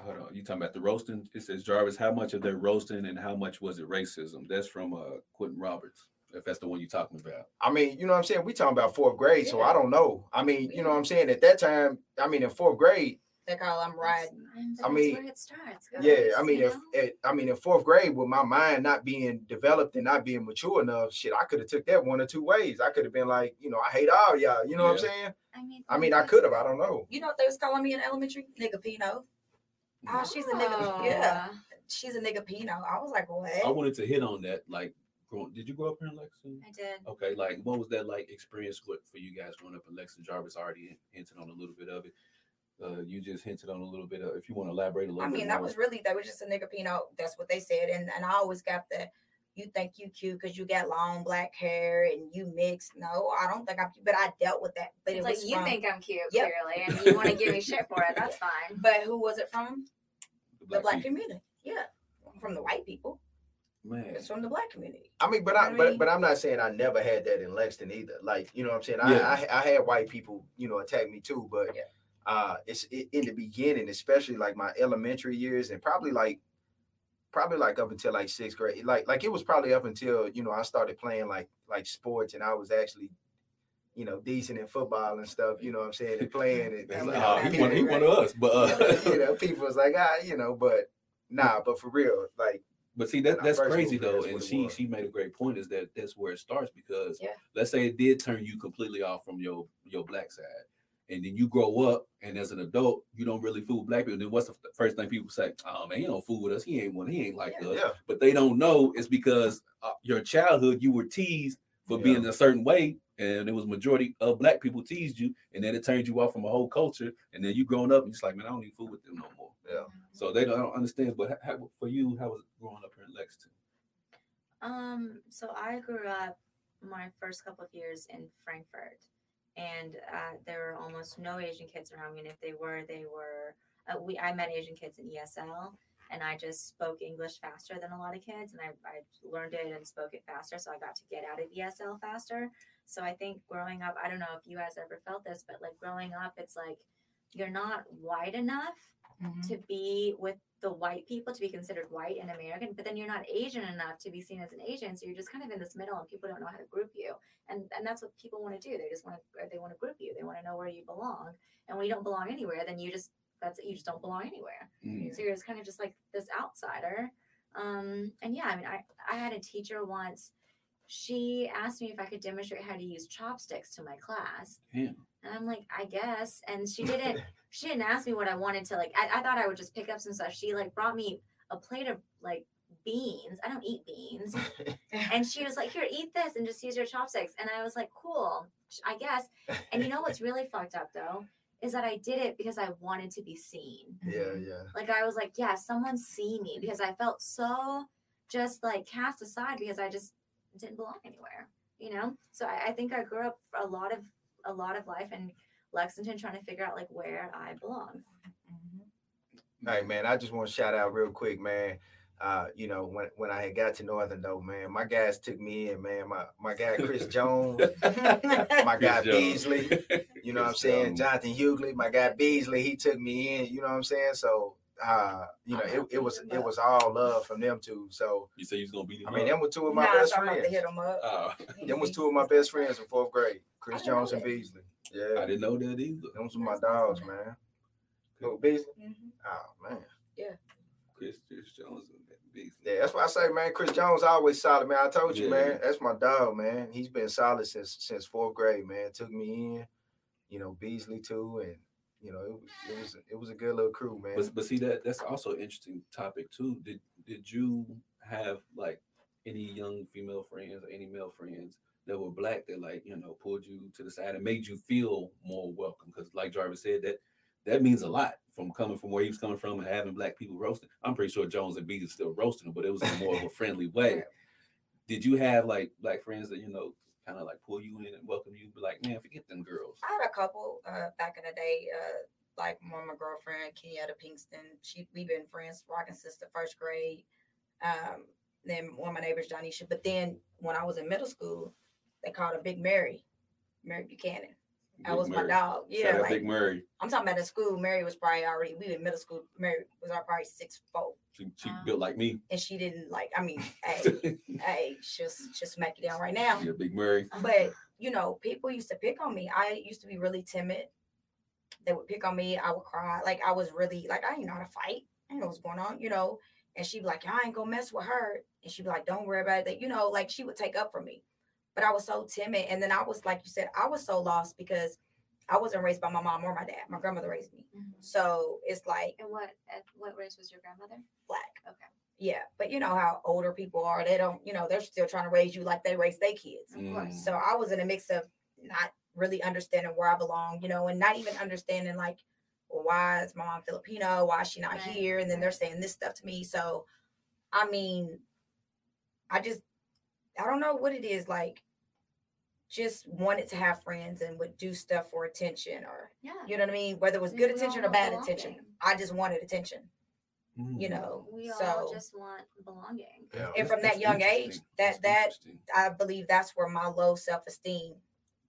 Hold on. You talking about the roasting? It says Jarvis, how much of their roasting and how much was it racism? That's from uh Quentin Roberts. If that's the one you're talking about. I mean, you know what I'm saying? We talking about fourth grade, so I don't know. I mean, you know what I'm saying? At that time, I mean, in fourth grade, they call them That's- riding. I that's mean, where it starts. yeah. I mean, you if at, I mean, in fourth grade, with my mind not being developed and not being mature enough, shit, I could have took that one or two ways. I could have been like, you know, I hate all y'all. You know what I'm saying? I mean, I mean, I could have. I don't know. You know what they was calling me in elementary? Nigga Pino. Oh, oh she's a nigga. Yeah, Oh, she's a nigga Pino. I was like, what? I wanted to hit on that. Like, growing, did you grow up here in Lexington? I did. Okay, like what was that like experience with for you guys growing up in Lexington? Jarvis already hinted on a little bit of it. Uh, you just hinted on a little bit of. If you want to elaborate a little I bit mean, that more. was really that was just a nigga Pino. That's what they said, and and I always got the. You think you cute because you got long black hair and you mix. No, I don't think I'm. cute, But I dealt with that. But It's it like you from, think I'm cute, Yep. clearly, and you want to give me shit for it. That's fine. But who was it from? the the black community. Yeah, from the white people. Man, It's from the black community. I mean, but You know I, what I but mean? but I'm not saying I never had that in Lexington either. Like, you know what I'm saying? I Yeah. I, I had white people, you know, attack me too, but Yeah. uh it's it, in the beginning, especially like my elementary years and probably like probably like up until like sixth grade. Like like it was probably up until, you know, I started playing like like sports and I was actually you know, decent in football and stuff. You know what I'm saying? And playing it. That's like, know, oh, he people- one, he one of us, but uh, you know, people was like, ah, you know, but nah, but for real, like, But see that that's crazy though, and she she made a great point. Is that that's where it starts because Yeah. let's say it did turn you completely off from your your black side, and then you grow up and as an adult you don't really fool black people. Then what's the first thing people say? Oh man, he don't fool with us. He ain't one. He ain't like Yeah. us. yeah, But they don't know it's because uh, your childhood you were teased for Yeah. being a certain way, and it was majority of black people teased you, and then it turned you off from a whole culture, and then you grown up and just like man, I don't even fool with them no more. yeah. So they don't, I don't understand. But how, for you, how was it growing up here in Lexington? Um, so I grew up my first couple of years in Frankfort, and uh, there were almost no Asian kids around me. And if they were, they were uh, we. I met Asian kids in ESL, and I just spoke English faster than a lot of kids, and I, I learned it and spoke it faster, so I got to get out of ESL faster. So I think growing up, I don't know if you guys ever felt this, but like growing up, it's like you're not white enough Mhm. to be with the white people to be considered white and American, but then you're not Asian enough to be seen as an Asian. So you're just kind of in this middle, and people don't know how to group you. And and that's what people want to do. They just want to they want to group you. They want to know where you belong. And when you don't belong anywhere, then you just that's you just don't belong anywhere. Mm. So you're just kind of just like this outsider. Um, and yeah, I mean, I I had a teacher once. She asked me if I could demonstrate how to use chopsticks to my class. Damn. And I'm like, I guess. And she didn't she didn't ask me what I wanted to like. I, I thought I would just pick up some stuff. She like brought me a plate of like beans. I don't eat beans. And she was like, Here, eat this and just use your chopsticks. And I was like, Cool, I guess. And you know what's really fucked up though? Is that I did it because I wanted to be seen. yeah, mm-hmm. yeah. Like I was like, Yeah, someone see me because I felt so just like cast aside because I just didn't belong anywhere. You know? So I, I think I grew up a lot of a lot of life in Lexington trying to figure out like where I belong. Mhm. Hey man, I just want to shout out real quick, man. Uh, you know, when when I had got to Northern though, man, my guys took me in, man. My my guy Chris Jones, my guy Chris Jones. Beasley, you know what I'm saying? Jones. Jonathan Hughley, my guy Beasley, he took me in, you know what I'm saying? So uh, you know, it, it was it was all love from them two. So You say you was gonna beat him I mean, up. them were two of my Nah, best so I'm about friends. to hit 'em up. Oh, Them was two of my best friends in fourth grade. Chris I didn't Jones and that. Beasley. I didn't know that either. Them was my dogs, man. Who, Beasley? Mhm. Oh man. Yeah. Chris, Chris Jones and Beasley. Yeah, that's why I say, man, Chris Jones always solid, man. I told you, Yeah. man, that's my dog, man. He's been solid since since fourth grade, man. Took me in, you know, Beasley too, and you know, it was it was it was a good little crew, man. But but see that that's also an interesting topic too. Did did you have like any young female friends or any male friends that were black that like you know pulled you to the side and made you feel more welcome? Because like Jarvis said, that that means a lot from coming from where he was coming from and having black people roasting. I'm pretty sure Jones and B is still roasting him, but it was in more of a friendly way. Did you have like black friends that you know kind of like pull you in and welcome you, be like, man, forget them girls. I had a couple uh, back in the day, uh, like one of my girlfriend, Kenyatta Pinkston. She we've been friends rocking since the first grade. Um, then one of my neighbors, Johnisha. But then when I was in middle school, they called her Big Mary, Mary Buchanan. That Big was my Murray. dog. Shout Yeah, out like Big Murray. I'm talking about in school. Mary was probably already we were in middle school. Mary was probably six four, She, she Wow. built like me. and she didn't like. I mean, hey, hey, just just smack you down right now. yeah, Big Murray. But you know, people used to pick on me. I used to be really timid. They would pick on me. I would cry. Like I was really like I didn't know how to fight. I didn't know what's going on, you know. And she'd be like, I ain't gonna mess with her. And she'd be like, Don't worry about it. You know, like she would take up for me. But I was so timid. And then I was like you said, I was so lost because I wasn't raised by my mom or my dad. My grandmother raised me. So it's like And what what race was your grandmother? black. Okay. Yeah. But you know how older people are. They don't, you know, they're still trying to raise you like they raise their kids. Of course. Mm. So I was in a mix of not really understanding where I belong, you know, and not even understanding like, well, why is my mom Filipino? Why is she not Right, here? And then they're saying this stuff to me. So, I mean, I just, I don't know what it is. Like, just wanted to have friends and would do stuff for attention or, Yeah. you know what I mean? Whether it was good we attention or want bad attention. I just wanted attention, Mm. you know. We all so just want belonging. Yeah. and from that young age, that- that- I believe that's where my low self esteem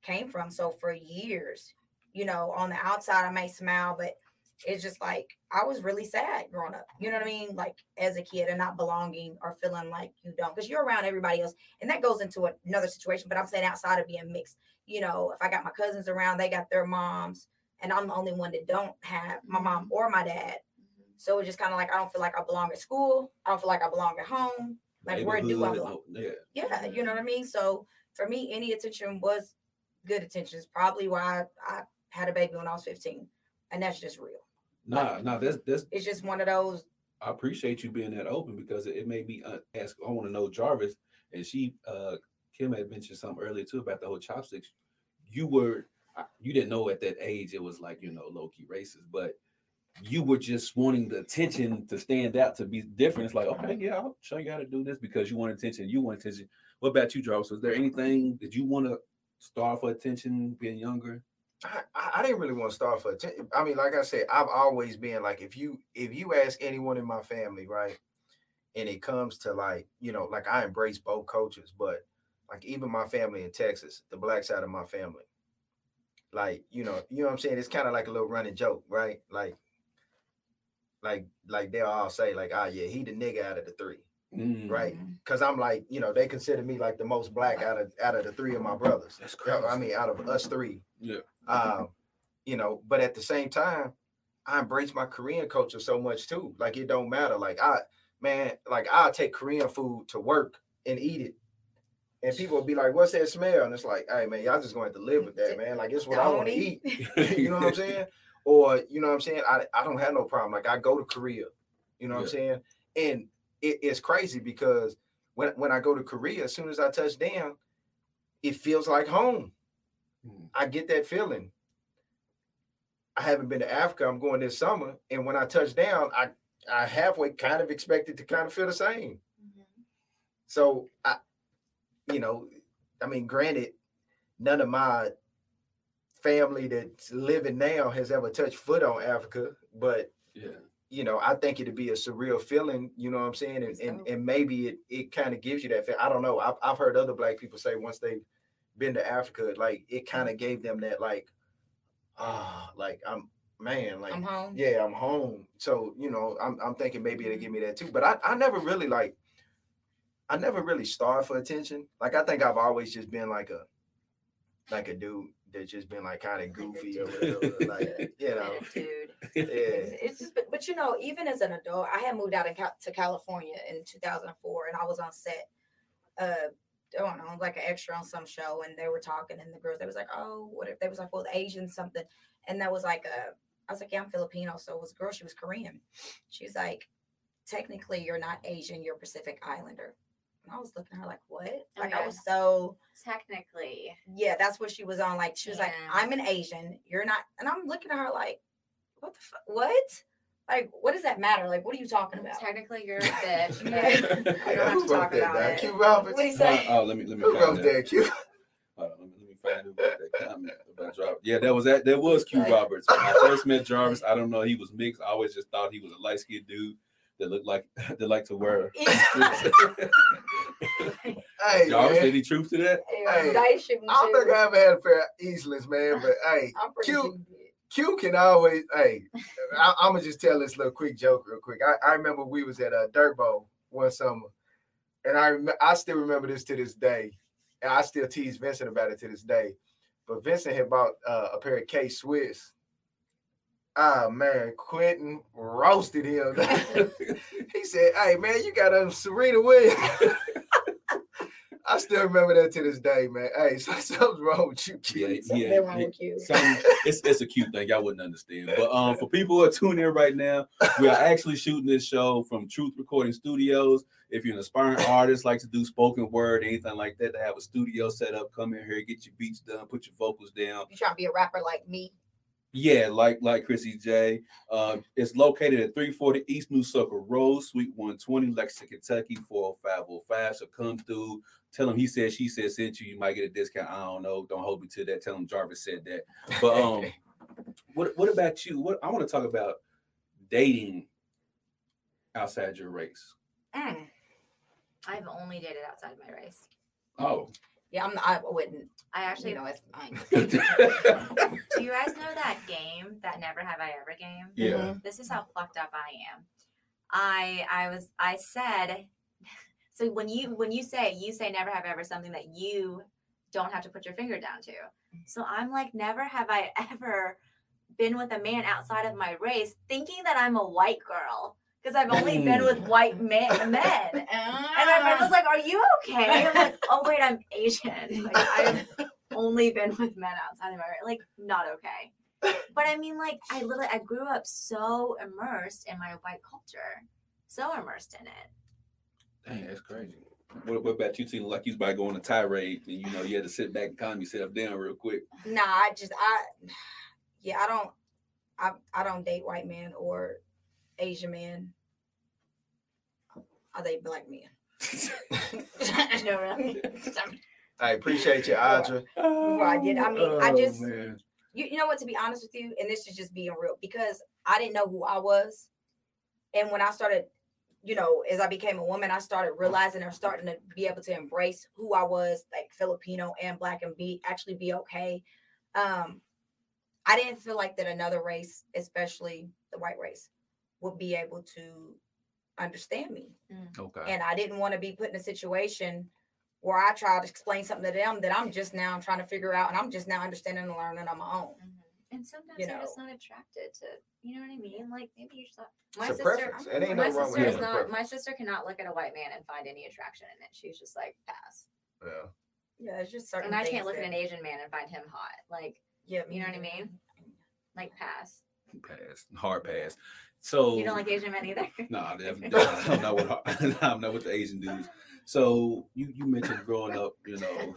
came from. So for years, you know, on the outside I may smile, but it's just like I was really sad growing up. You know what I mean? Like as a kid and not belonging or feeling like you don't because you're around everybody else. And that goes into another situation. But I'm saying outside of being mixed, you know, if I got my cousins around, they got their moms, and I'm the only one that don't have my mom mm-hmm. or my dad. Mm-hmm. So it's just kind of like I don't feel like I belong at school. I don't feel like I belong at home. Like where do I belong? oh, Yeah. Yeah, you know what I mm-hmm. mean. So for me, any attention was good attention. It's probably why I had a baby when I was 15, and that's just real. Nah, nah, that's that's It's just one of those. I appreciate you being that open because it, it made me uh, ask. I want to know Jarvis, and she, uh, Kim had mentioned something earlier too about the whole chopsticks. You were, you didn't know at that age it was like you know low key racist, but you were just wanting the attention to stand out to be different. It's like okay, yeah, I'll show you how to do this because you want attention. You want attention. What about you, Jarvis? Was there anything that you want to starve for attention being younger? I, I didn't really want to start for attention. I mean, like I said, I've always been like, if you if you ask anyone in my family, right, and it comes to like, you know, like I embrace both cultures, but like even my family in Texas, the black side of my family, like you know, you know what I'm saying. It's kind of like a little running joke, right? Like, like like they'll all say like, ah, yeah, he the nigga out of the three, Mm, right? Because I'm like, you know, they consider me like the most black out of out of the three of my brothers. That's crazy. I mean, out of us three. Yeah. Um, you know, but at the same time, I embrace my Korean culture so much too. Like it don't matter. Like I, man, like I'll take Korean food to work and eat it. And people will be like, what's that smell? And it's like, hey man, y'all just gonna have to live with that, man. Like it's what I want to eat. you know what I'm saying? Or you know what I'm saying? I, I don't have no problem. Like I go to Korea, you know what I'm saying? And it, it's crazy because when when I go to Korea, as soon as I touch down, it feels like home. Mm. I get that feeling. I haven't been to Africa. I'm going this summer, and when I touch down, I I halfway kind of expected to kind of feel the same. So I, you know, I mean, granted, none of my family that's living now has ever touched foot on Africa, but Yeah. you know, I think it'd be a surreal feeling, you know what I'm saying? And That's and, and maybe it it kind of gives you that feel. I don't know. I've I've heard other black people say once they've been to Africa, like it kind of gave them that like, ah, like I'm man, like I'm home. yeah, I'm home. So, you know, I'm I'm thinking maybe it'll give me that too. But I, I never really like I never really starved for attention. Like I think I've always just been like a like a dude that's just been like kind of goofy or whatever. Like, you know. Dude. Yeah. It's, it's just, but, but you know, even as an adult, I had moved out Cal- to California in 2004, and I was on set. Uh, I don't know, like an extra on some show, and they were talking, and the girls, they was like, "Oh, what if they was like, well, Asian something," and that was like a, I was like, "Yeah, I'm Filipino," so it was a girl, she was Korean. she was like, "Technically, you're not Asian, you're Pacific Islander." And I was looking at her like, "What?" Like I was so Technically. yeah, that's what she was on. Like she was like, "I'm an Asian, you're not," and I'm looking at her like, "What the fuck? What? Like, what does that matter? Like, what are you talking about?" Technically, you're a bitch. Yeah. I don't have Who to wrote talk that about down? it. Q Roberts. What do you Uh, say? oh, let me let me Who find wrote that. that? Q. Hold on, let me, find who wrote that comment about Jarvis. Yeah, that was that. That was Q Right. Roberts. When I first met Jarvis, I don't know he was mixed. I always just thought he was a light skinned dude that looked like that like to wear. Hey, Jarvis, man. any truth to that? Hey, Dice shooting I don't think. I ever had a pair of Eastless, man. But hey, I'm pretty Q- sure you did. Q can always. Hey, I, I'm gonna just tell this little quick joke real quick. I, I remember we was at a Dirt Bowl one summer, and I I still remember this to this day, and I still tease Vincent about it to this day. But Vincent had bought uh, a pair of K Swiss. Ah man, Quentin roasted him. he said, "Hey man, you got a Serena Williams." I still remember that to this day, man. Hey, so, something's wrong with you, Yeah, kids. Something yeah, wrong yeah. with you. It's it's a cute thing. Y'all wouldn't understand. But um, for people who are tuning in right now, we are actually shooting this show from Truth Recording Studios. If you're an aspiring artist, like to do spoken word, anything like that, to have a studio set up, come in here, get your beats done, put your vocals down. You trying to be a rapper like me? Yeah, like like Chrissy J. Uh, it's located at 340 East New Circle Road, Suite 120, Lexington, Kentucky, 40505. So come through. Tell him he said, she said, sent you. You might get a discount. I don't know. Don't hold me to that. Tell him Jarvis said that. But um, what what about you? What I want to talk about dating outside your race. Mm. I've only dated outside my race. Oh, Yeah, I'm. I wouldn't. I actually You know, it's. I ain't- do you guys know that game, that Never Have I Ever game? yeah. This is how fucked up I am. I I was I said so when you when you say you say never have ever something that you don't have to put your finger down to. So I'm like never have I ever been with a man outside of my race thinking that I'm a white girl because I've only been with white men men. And my friend was like, "Are you okay?" I'm like, "Oh wait, I'm Asian. Like I've only been with men outside of my race. Like not okay." But I mean, like I literally I grew up so immersed in my white culture, so immersed in it. Dang, that's crazy. What, what about you? Seem like you was about to go on a tirade, and you know you had to sit back and calm yourself down real quick. Nah, I just I. Yeah, I don't. I I don't date white men or Asian men. I date black men. No, really. I appreciate you, Audra. I did. I mean, I Oh, just- man. you, you know what to be honest with you and this is just being real because i didn't know who i was and when i started you know as i became a woman i started realizing or starting to be able to embrace who i was like filipino and black and be actually be okay. Um i didn't feel like that another race especially the white race would be able to understand me. Okay. and i didn't want to be put in a situation where i try to explain something to them that i'm just now trying to figure out and i'm just now understanding and learning on my own And sometimes You you're just not attracted to, you know what I mean? Like maybe you're just not. My sister, preference. It ain't my no wrong with sister is having a not. My sister cannot look at a white man and find any attraction in it. She's just like pass. Yeah. Yeah, it's just certain. And I can't look at an Asian man and find him hot. Like Yeah, you know what I mean? like pass. pass, hard pass. So You don't like Asian men either. No, nah, definitely. I'm not with I'm not with the Asian dudes. So you you mentioned growing up, you know.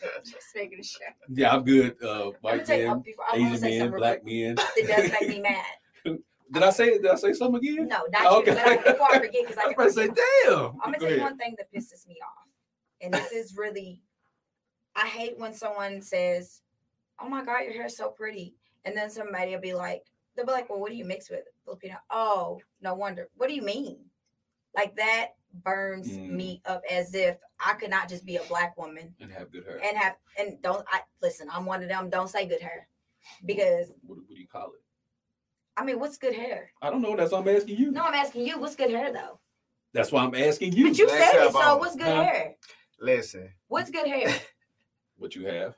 just making sure. yeah, I'm good. Uh, white men, before, I want to Asian say men, black men. that does make me mad. Did I say did I say something again? No, not Okay. you. But I, before I forget, because I I was can about to say, damn. I'm gonna Go you one thing that pisses me off, and this is really, I hate when someone says, "Oh my God, your hair is so pretty," and then somebody will be like, "They'll be like, well, what do you mix with Filipino?" Oh, no wonder. What do you mean? Like that burns Mm. me up as if I could not just be a black woman And have good hair. and have and don't I listen. I'm one of them. Don't say good hair because What, what do you call it? I mean, what's good hair? I don't know. That's what I'm asking you. No, I'm asking you. What's good hair though? That's why I'm asking you. But you Let's said it. So what's good Huh? hair? Listen, What's good hair? what you have.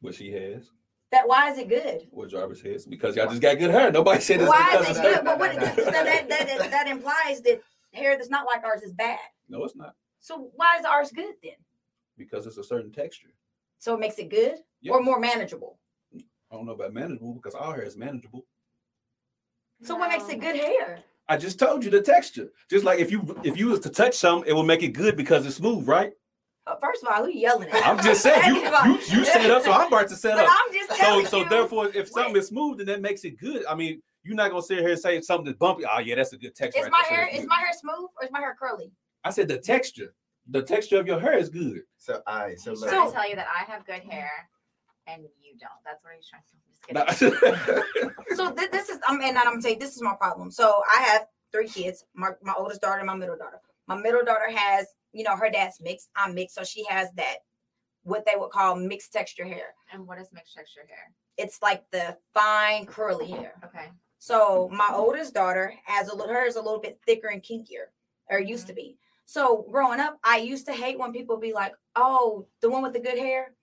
What she has. That why is it good? What Jarvis has. Because y'all just got good hair. Nobody said it's Why because is it good? But what, so that, that, that, that implies that hair that's not like ours is bad. No, it's not. So why is ours good then? Because it's a certain texture. So it makes it good Yes. or more manageable. I don't know about manageable because our hair is manageable. So what makes it good hair? I just told you the texture. Just like if you if you was to touch something, it will make it good because it's smooth, right? Uh, first of all, who you yelling at? I'm just saying you Second of all- you, you set up, so I'm about to set But up. I'm just So telling so you. therefore, if something Wait. is smooth, then that makes it good. I mean, you're not gonna sit here and say something that's bumpy. Oh yeah, that's a good texture. is right my there, hair that's is good." my hair smooth or is my hair curly? I said the texture. The texture of your hair is good. so I so He's look. trying So- to tell you that I have good hair and you don't. That's what he's trying to. I'm just kidding. So th- this is I'm and I'm gonna say this is my problem. So I have three kids, my, my oldest daughter and my middle daughter. My middle daughter has, you know, her dad's mixed. I'm mixed, so she has that what they would call mixed texture hair. And what is mixed texture hair? It's like the fine curly hair. Okay. So my oldest daughter has a little hers a little bit thicker and kinkier, or used to be. So growing up, I used to hate when people be like, "Oh, the one with the good hair."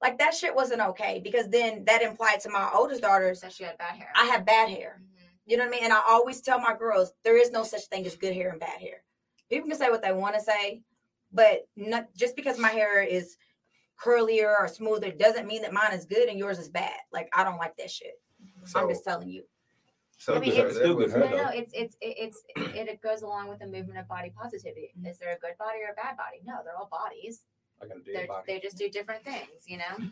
Like that shit wasn't okay because then that implied to my oldest daughters, that she had bad hair. I have bad hair. Mhm. You know what I mean? And I always tell my girls there is no such thing as good hair and bad hair. People can say what they want to say, but not just because my hair is curlier or smoother doesn't mean that mine is good and yours is bad. Like I don't like that shit. So, I'm just telling you. So I mean, that- it's that still was- good No, no, it's it's it- it's it, it goes along with the movement of body positivity. Is there a good body or a bad body? No, they're all bodies. I got a They're, dead body. they just do different things, you know.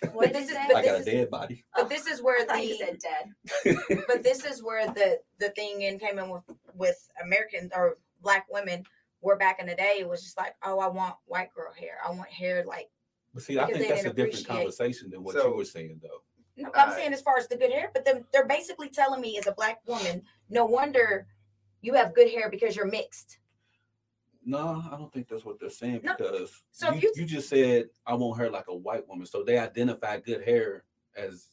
But What did this is- say? but I got a is- dead body. But this is where I you the said dead. but this is where the the thing in came in with with American or black women were back in the day. It was just like, oh, I want white girl hair. I want hair like. But see, I think that's a different appreciate- conversation than what So- you were saying, though. No, I'm Right. saying as far as the good hair, but then they're basically telling me as a black woman, no wonder you have good hair because you're mixed. No, I don't think that's what they're saying No. because So you, you- you just said I want hair like a white woman, so they identify good hair as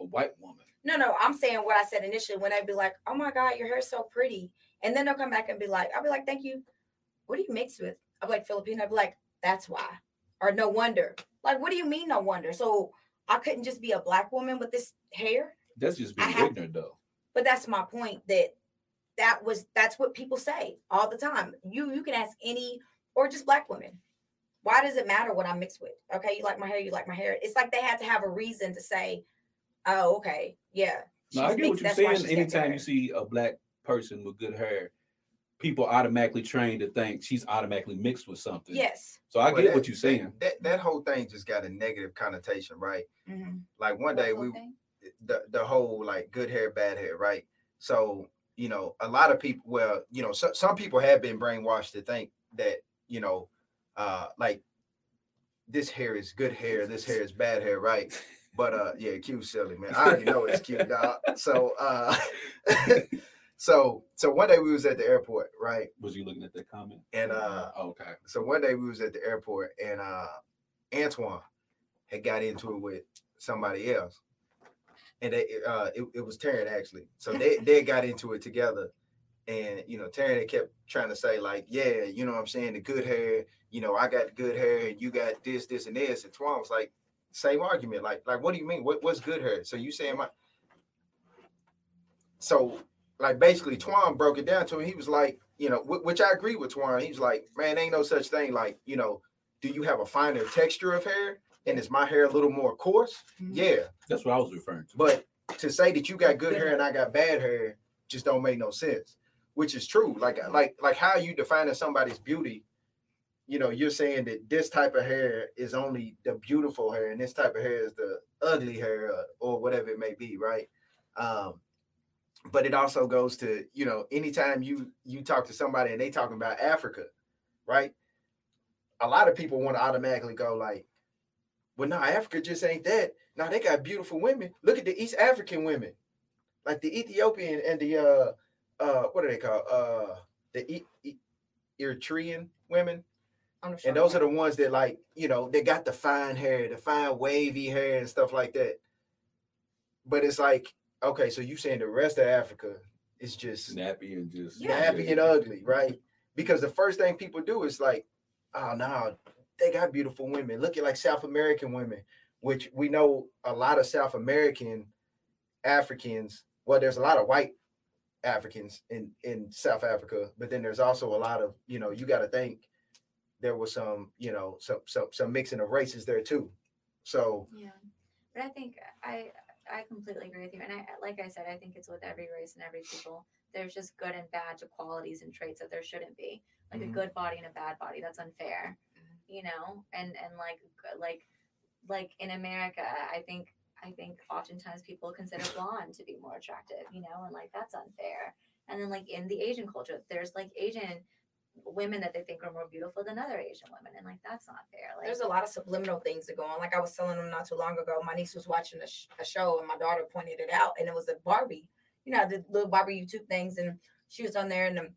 a white woman. No, no, I'm saying what I said initially when they'd be like, "Oh my God, your hair's so pretty," and then they'll come back and be like, "I'll be like, thank you. What do you mix with?" I'll be like Filipino. I'll be like, "That's why," or "No wonder." Like, what do you mean, no wonder? So I couldn't just be a black woman with this hair. That's just being ignorant, though. But that's my point. That that was that's what people say all the time. You you can ask any or just black women. Why does it matter what I'm mixed with? Okay, you like my hair, you like my hair. It's like they had to have a reason to say, "Oh, okay, yeah." No, I get mixed, what you're saying. she's got good Anytime you see a black person with good hair, people automatically trained to think she's automatically mixed with something. Yes. So I Well, get that- what you're saying. That that whole thing just got a negative connotation, right? Mhm. Like one day we thing? the the whole like good hair, bad hair, right? So you know, a lot of people, well, you know, so, some people have been brainwashed to think that you know, uh, like this hair is good hair, this hair is bad hair, right? But uh, yeah, Q silly man. I already know it's cute, dog. So uh, so so one day we was at the airport, right? Was you looking at that comment? And uh, okay. so one day we was at the airport and uh Antoine had got into it with somebody else. And they uh it, it was Taryn actually. So they they got into it together. And you know, Taryn had kept trying to say, like, yeah, you know what I'm saying, the good hair, you know, I got good hair and you got this, this, and this. And Twan was like, same argument. Like, like, what do you mean? What what's good hair? So you saying my so like basically Twan broke it down to him. He was like, you know, wh- which I agree with Twan. He's like, man, ain't no such thing. Like, you know, do you have a finer texture of hair? And is my hair a little more coarse? Mhm. Yeah. That's what I was referring to. But to say that you got good Good hair and I got bad hair just don't make no sense. Which is true. Like like like how you defining somebody's beauty. You know, you're saying that this type of hair is only the beautiful hair, and this type of hair is the ugly hair, or, or whatever it may be, right? Um, but it also goes to you know, anytime you you talk to somebody and they talking about Africa, right? A lot of people want to automatically go like, well, no, Africa just ain't that. Now they got beautiful women. Look at the East African women, like the Ethiopian and the uh uh what are they called? Uh the e- e- Eritrean women. I'm not And those are the ones that like, you know, they got the fine hair, the fine wavy hair and stuff like that. But it's like, okay, so you saying the rest of Africa is just Snappy and just Yeah. happy and ugly, right? Because the first thing people do is like, oh no, they got beautiful women. Look at like South American women, which we know a lot of South American Africans. Well, there's a lot of white Africans in in South Africa, but then there's also a lot of you know you got to think there was some you know some some some mixing of races there too. So Yeah, but I think I I completely agree with you, and I like I said, I think it's with every race and every people. There's just good and bad to qualities and traits that there shouldn't be. Like Mhm. a good body and a bad body, that's unfair, you know. And and like like like in America, I think I think oftentimes people consider blonde to be more attractive, you know, and like that's unfair. And then like in the Asian culture, there's like Asian women that they think are more beautiful than other Asian women, and like that's not fair. Like There's a lot of subliminal things that go on. Like I was telling them not too long ago, my niece was watching a, sh- a show and my daughter pointed it out, and it was a Barbie. You know, the little Barbie YouTube things, and she was on there, and the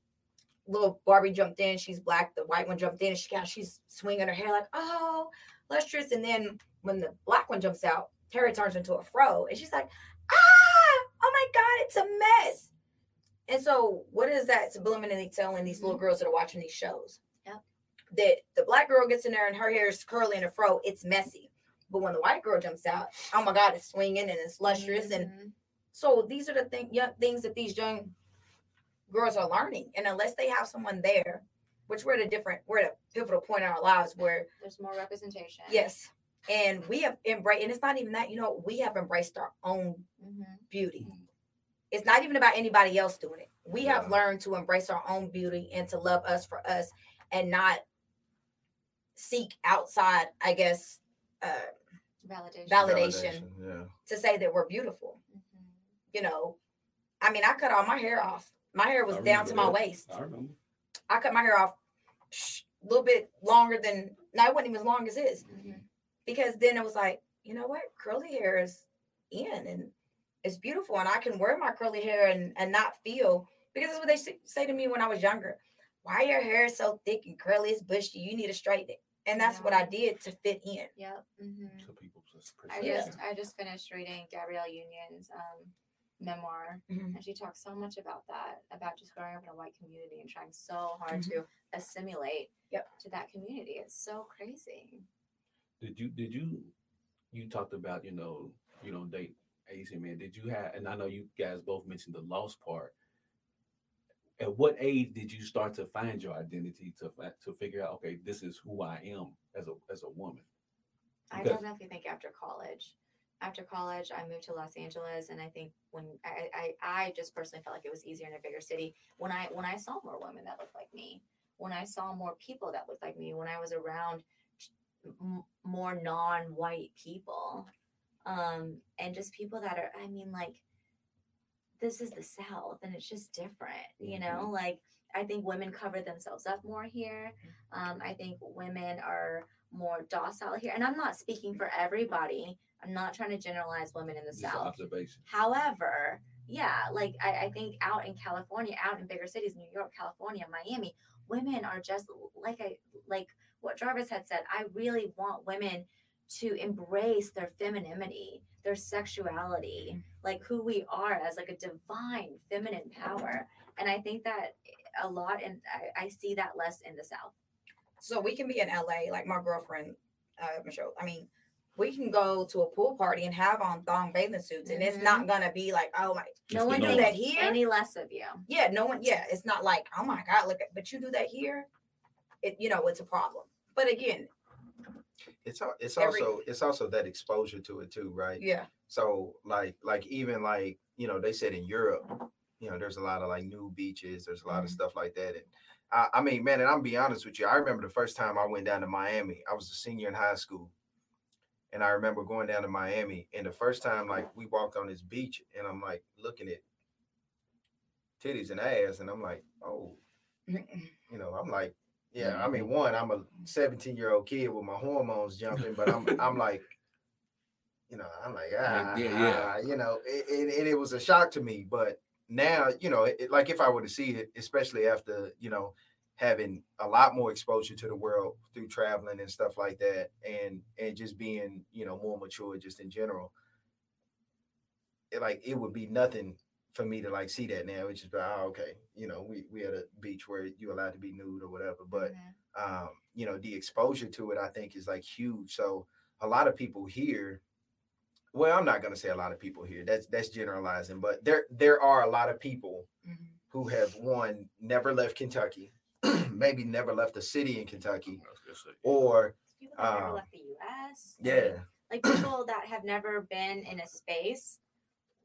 little Barbie jumped in. She's black. The white one jumped in, and she of she's swinging her hair like, oh, lustrous. And then when the black one jumps out, Terry turns into a fro, and she's like, ah, oh my god, it's a mess. And so, what is that subliminally telling these little girls that are watching these shows? Yep. That the black girl gets in there and her hair is curly in a fro, it's messy. But when the white girl jumps out, oh my God, it's swinging and it's lustrous. And Mhm. so these are the thing, young things that these young girls are learning. And unless they have someone there, which we're at a different, we're at a pivotal point in our lives where there's more representation. yes, and we have embraced, and it's not even that, you know, we have embraced our own hmm beauty. It's not even about anybody else doing it. We have learned to embrace our own beauty and to love us for us and not seek outside, I guess, uh, Validation. Validation. Yeah. to say that we're beautiful. Mhm. You know, I mean, I cut all my hair off. My hair was down to my that. waist. I remember. I cut my hair off a little bit longer than, no, it wasn't even as long as his. Mhm. because then it was like, you know what, curly hair is in and it's beautiful, and I can wear my curly hair and and not feel because that's what they say to me when I was younger. why your hair is so thick and curly, it's bushy. You need to straighten it. And that's what I did to fit in. Yep. hmm So people just I Yeah. just I just finished reading Gabrielle Union's um, memoir, Mhm. and she talks so much about that, about just growing up in a white community and trying so hard to assimilate Yep. to that community. It's so crazy. Did you did you you talked about you know you know date Asian man, Did you have and I know you guys both mentioned the lost part. At what age did you start to find your identity to to figure out okay this is who I am as a as a woman? I Because- definitely think after college. After college, I moved to Los Angeles, and I think when I, I, I just personally felt like it was easier in a bigger city when I when I saw more women that looked like me, when I saw more people that looked like me, when I was around more non-white people, um, and just people that are, I mean, like this is the South, and it's just different, you know. Like I think women cover themselves up more here. Um, I think women are more docile here. And I'm not speaking for everybody. I'm not trying to generalize women in the Just South. observation. However, yeah, like I, I think out in California, out in bigger cities, New York, California, Miami, women are just like I like what Jarvis had said. I really want women to embrace their femininity, their sexuality, like who we are as like a divine feminine power. And I think that a lot and I, I see that less in the South. So we can be in LA, like my girlfriend, uh, Michelle. I mean, we can go to a pool party and have on thong bathing suits, and it's not gonna be like, oh my, No one do that here. any less of you. yeah, no one, yeah, it's not like, oh my god, look at, but you do that here, it, you know, it's a problem. But again, It's it's Every- also it's also that exposure to it too, right? yeah, So like like even like you know they said in Europe, you know there's a lot of like new beaches, there's a lot of Mhm. stuff like that, and I, I mean man, and I'm be honest with you, I remember the first time I went down to Miami, I was a senior in high school, and I remember going down to Miami, and the first time like we walked on this beach, and I'm like looking at titties and ass, and I'm like, oh, you know, I'm like, yeah, I mean, one, I'm a 17 year old kid with my hormones jumping, but I'm, I'm like, you know, I'm like, ah, Yeah, yeah. ah, you know, it, it, and it was a shock to me. But now, you know, it, like if I were to see it, especially after, you know, having a lot more exposure to the world through traveling and stuff like that, and and just being, you know, more mature just in general, it, like it would be nothing for me to like see that now. It's just, oh, okay, you know, we we at a beach where you're allowed to be nude or whatever, but Mhm. um, you know, the exposure to it, I think, is like huge. So a lot of people here, well, I'm not gonna say a lot of people here. That's that's generalizing, but there there are a lot of people Mhm. who have one never left Kentucky, maybe never left a city in Kentucky, I was gonna say. or People that never Um, left the US. yeah, Like people that have never been in a space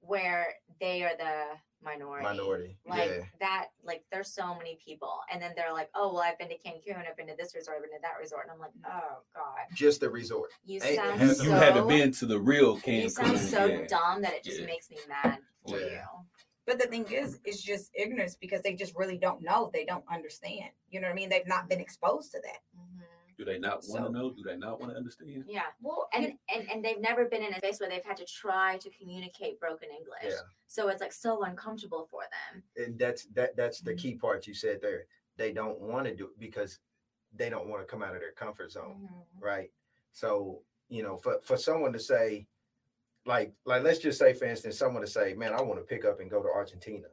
where they are the minority. minority. Like yeah, that, like there's so many people. And then they're like, oh, well, I've been to Cancun, I've been to this resort, I've been to that resort. And I'm like, oh, God. just the resort. You Hey, sound have- so you hadn't been to the real Cancun. you Cancun. sound so yeah. dumb that it just Yeah. makes me mad for Yeah. you. But the thing is, it's just ignorance because they just really don't know. They don't understand. You know what I mean? They've not been exposed to that. Mm-hmm. Do they not want So- to know? Do they not want to understand? Yeah. Well, And, and and they've never been in a space where they've had to try to communicate broken English. Yeah. So it's like so uncomfortable for them. and that's that that's the Mhm. key part you said there. They don't want to do it because they don't want to come out of their comfort zone. right? So you know, for for someone to say, like, like let's just say, for instance, someone to say, "Man, I want to pick up and go to Argentina,"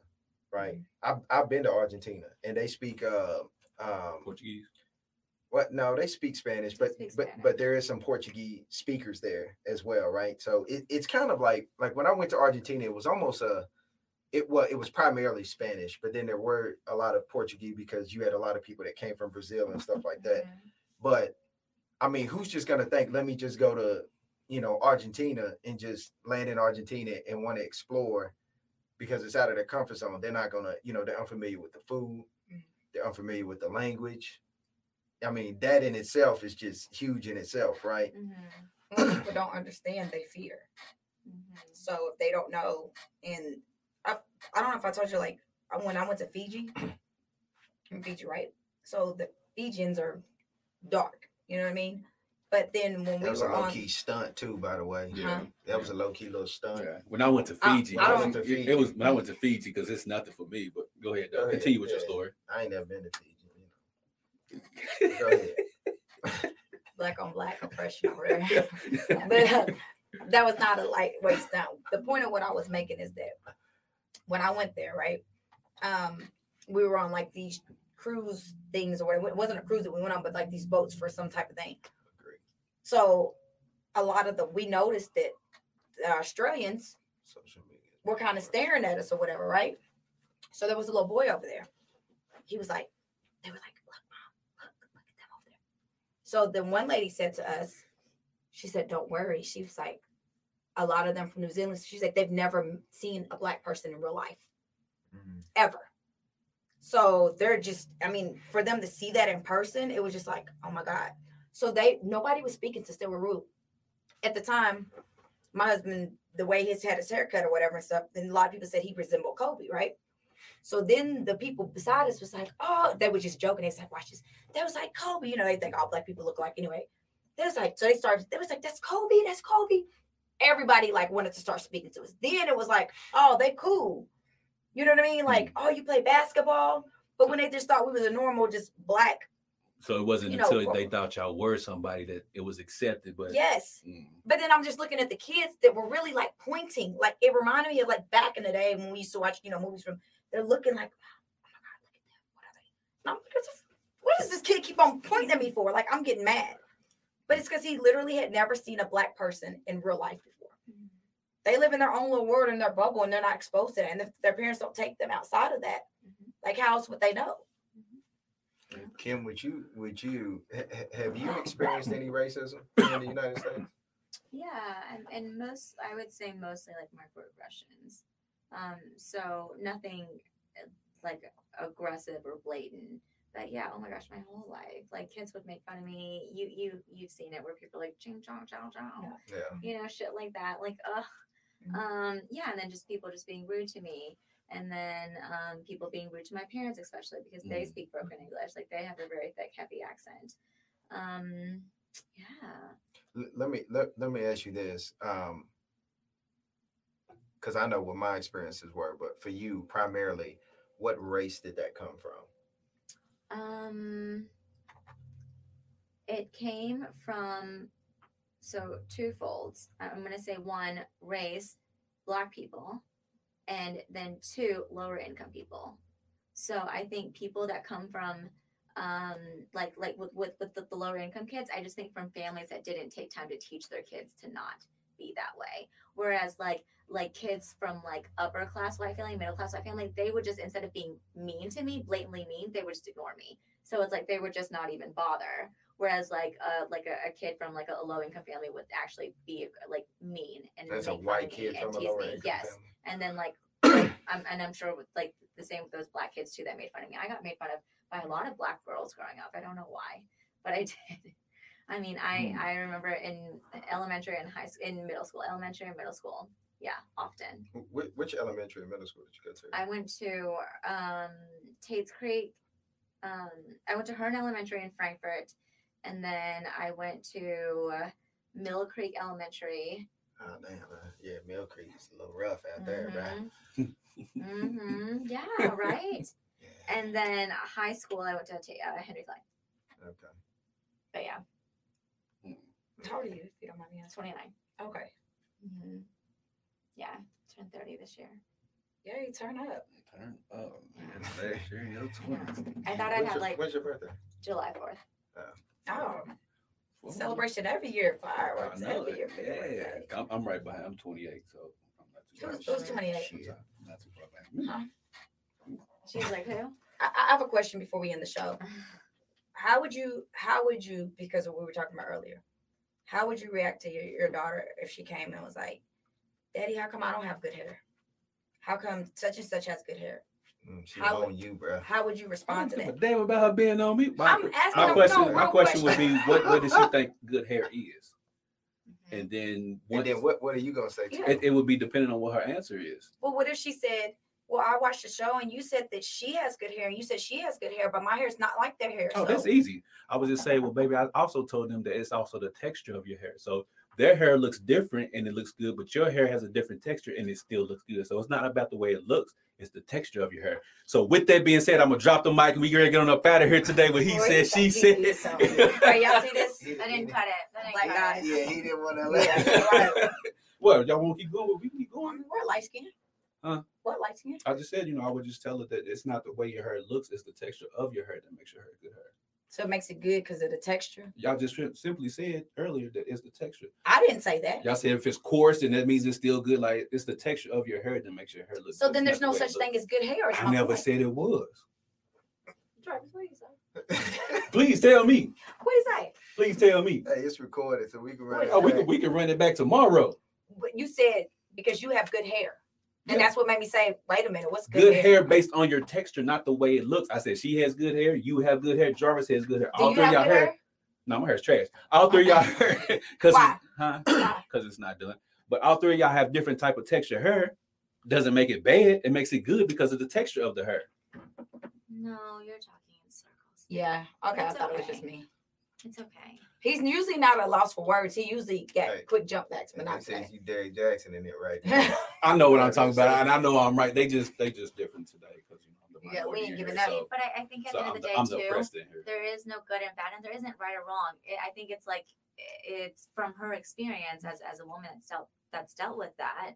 right? I've I've been to Argentina, and they speak uh um Portuguese. What? No, they speak Spanish, but speak but Spanish. but there is some Portuguese speakers there as well, right? So it, it's kind of like like when I went to Argentina, it was almost a it was it was primarily Spanish, but then there were a lot of Portuguese because you had a lot of people that came from Brazil and stuff like that. But I mean, who's just gonna think, let me just go to, you know, Argentina and just land in Argentina and want to explore because it's out of their comfort zone. They're not gonna, you know, they're unfamiliar with the food, Mhm. they're unfamiliar with the language. I mean, that in itself is just huge in itself, right? Mhm. when people don't understand, they fear. Mhm. So if they don't know, and I, I don't know if I told you, like I- when I went to Fiji, in Fiji, right? So the Fijians are dark, you know what I mean? But then when we That was a low on, key stunt too, by the way. Yeah. Huh? That was a low key little stunt. Yeah. When I went to Fiji, I it, don't- was- it, it was when I went to Fiji because it's nothing for me. But go ahead, Go ahead, continue with your story. I ain't never been to Fiji. Black on black oppression over there. but uh, that was not a lightweight stunt. The point of what I was making is that when I went there, right, um, we were on like these cruise things or whatever. It wasn't a cruise that we went on, but like these boats for some type of thing. Agree. So a lot of the we noticed that the Australians Social media. were kind of staring at us or whatever, right? So there was a little boy over there. He was like, they were like, look, mom, look, look at them over there. So then one lady said to us, she said, don't worry. She was like, a lot of them from New Zealand. She's like, they've never seen a black person in real life Mhm. ever. So they're just, I mean, for them to see that in person, it was just like, oh my God. So they nobody was speaking to Stewart Root. At the time, my husband, the way he's had his haircut or whatever and stuff, then a lot of people said he resembled Kobe, right? So then the people beside us was like, oh, they were just joking. They was like, watch this. They was like, Kobe, you know, they think all black people look like anyway. They was like, so they started, they was like, that's Kobe, that's Kobe. Everybody like wanted to start speaking to us. Then it was like, oh, they cool. You know what I mean? Like, oh, you play basketball. But when they just thought we was a normal, just black, So it wasn't You know, until they thought y'all were somebody that it was accepted. But yes. Mm. But then I'm just looking at the kids that were really like pointing. Like it reminded me of like back in the day when we used to watch, you know, movies from they're looking like, oh my god, look at them. What are they? And what, the f- what does this kid keep on pointing at me for? Like I'm getting mad. But it's because he literally had never seen a black person in real life before. They live in their own little world in their bubble and they're not exposed to that. And if their parents don't take them outside of that, Mhm. like how else would they know? Kim, would you would you ha- ha- have you experienced any racism in the United States? Yeah, and, and most I would say mostly like microaggressions. Um, so nothing uh, like aggressive or blatant. But yeah, oh my gosh, my whole life, like kids would make fun of me. You you you've seen it where people are like ching chong chow chow, Yeah. Yeah. you know, shit like that. Like ugh, Mhm. um, yeah, and then just people just being rude to me. And then um, people being rude to my parents, especially because they Mm. speak broken English. Like they have a very thick, heavy accent. Um, yeah. L- let me let, let me ask you this um because i know what my experiences were but for you primarily what race did that come from Um, it came from so twofolds. I'm gonna say one race, black people, and then two lower income people. So I think people that come from um like like with with, with the, the lower income kids, I just think from families that didn't take time to teach their kids to not be that way. Whereas like like kids from like upper class white family, middle class white family, they would just instead of being mean to me, blatantly mean, they would just ignore me. So it's like they would just not even bother. Whereas like uh like a, a kid from like a, low income family would actually be like mean and that's a white kid from a lower income Yes, family. and then like, like I'm, and I'm sure with like the same with those black kids too that made fun of me. I got made fun of by a lot of black girls growing up. I don't know why, but I did. I mean, I Hmm. I remember in elementary and high school, in middle school, elementary and middle school. Yeah, often. Wh- which, which elementary and middle school did you go to I went to um, Tate's Creek. Um, I went to Hearn Elementary in Frankfort, and then I went to uh, Mill Creek Elementary. oh damn uh, yeah mill creek's a little rough out there right hmm Yeah, right. yeah. And then high school, I went to Ta- uh, Henry Clay. okay But yeah, How old are you, if you don't mind me asking? 29. Okay. hmm Yeah, turned 30 this year. Yeah, you turn up. Turn up, man. Last year in your 20s. I thought I'd when's, have your, like when's your birthday July 4th. Oh, Well, celebration every year, fireworks know every year. for your Yeah. I'm, I'm right behind. I'm 28, so I'm not too Who's- far. who's 28? Shit, Not too far behind. She's like, who? I, I have a question before we end the show. How would you? How would you? Because of what we were talking about earlier, how would you react to your, your daughter if she came and was like, "Daddy, how come I don't have good hair? How come such and such has good hair?" mm, she How on you bro How would you respond to that? a damn about her being on me. My, I'm asking my question, no, my real question would be, what, what does she think good hair is? Mhm. And then, and then what, what are you gonna say Yeah. her? it, it would be depending on what her answer is. Well, what if she said, "Well, I watched the show and you said that she has good hair, and you said she has good hair, but my hair's not like their hair." Oh, so that's easy. I was just saying, well, baby, I also told them that it's also the texture of your hair. So their hair looks different and it looks good, but your hair has a different texture and it still looks good. So it's not about the way it looks, it's the texture of your hair. So with that being said, I'm gonna drop the mic and we gonna get on up out of here today. What he Boy, said, he she think said. he is something. Right, y'all see this? I didn't cut it. I didn't Black cut it. Yeah, he didn't want to Yeah, let. right. well, y'all want to keep going? We can keep going. mean, we're light skinned. Huh? What light skin? I just said, you know, I would just tell her that it's not the way your hair looks, it's the texture of your hair that makes your hair good hair. So it makes it good because of the texture. Y'all just simply said earlier that it's the texture. I didn't say that. Y'all said if it's coarse, then that means it's still good. Like it's the texture of your hair that makes your hair look. So good. then there's not no the such thing as good hair. I never point. said it was. Travis, what do? Please tell me. What is that? Please tell me. Hey, it's recorded, so we can run it. Oh, we back. can we can run it back tomorrow. But you said because you have good hair. And Yeah. that's what made me say, wait a minute, what's good, Good hair based on your texture, not the way it looks. I said she has good hair. You have good hair. Jarvis has good hair. Do All three of y'all hair. hair? No, my hair's trash. All three of y'all hair. Cause it's, huh? Because it's not done. But all three of y'all have different type of texture hair. Doesn't make it bad. It makes it good because of the texture of the hair. No, you're talking in circles. Yeah. Okay, It's I thought it was just me. It's okay. He's usually not at a loss for words. He usually get Hey. quick jump backs, but And not they say today. you Derrick Jackson in it right. I know what I'm talking about, and I know I'm right. They just they just different today because you know the Yeah, we minority ain't in giving here, up. So, but I, I think at so the end of the, the day I'm the too, oppressed there is no good and bad, and there isn't right or wrong. It, I think it's like it's from her experience as as a woman that's dealt that's dealt with that.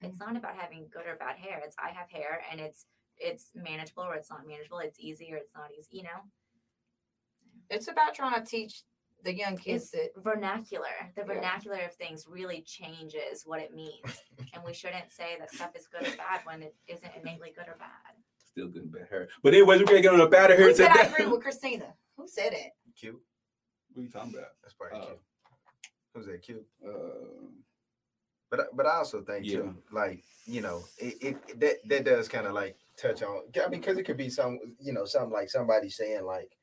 It's mm-hmm. not about having good or bad hair. It's I have hair and it's it's manageable or it's not manageable. It's easy or it's not easy. You know, It's about trying to teach the young kids that vernacular. The Yeah. vernacular of things really changes what it means, and we shouldn't say that stuff is good or bad when it isn't innately good or bad. Still good and bad hair. But anyways, we're gonna get on up out of here who said I agree with Christina? Who said it? Cute. What are you talking about? That's probably Uh, cute. Who's that cute? Uh, But but I also think Yeah. too, like you know, it, it that that does kind of like touch on. I mean, because it could be some, you know, something like somebody saying like,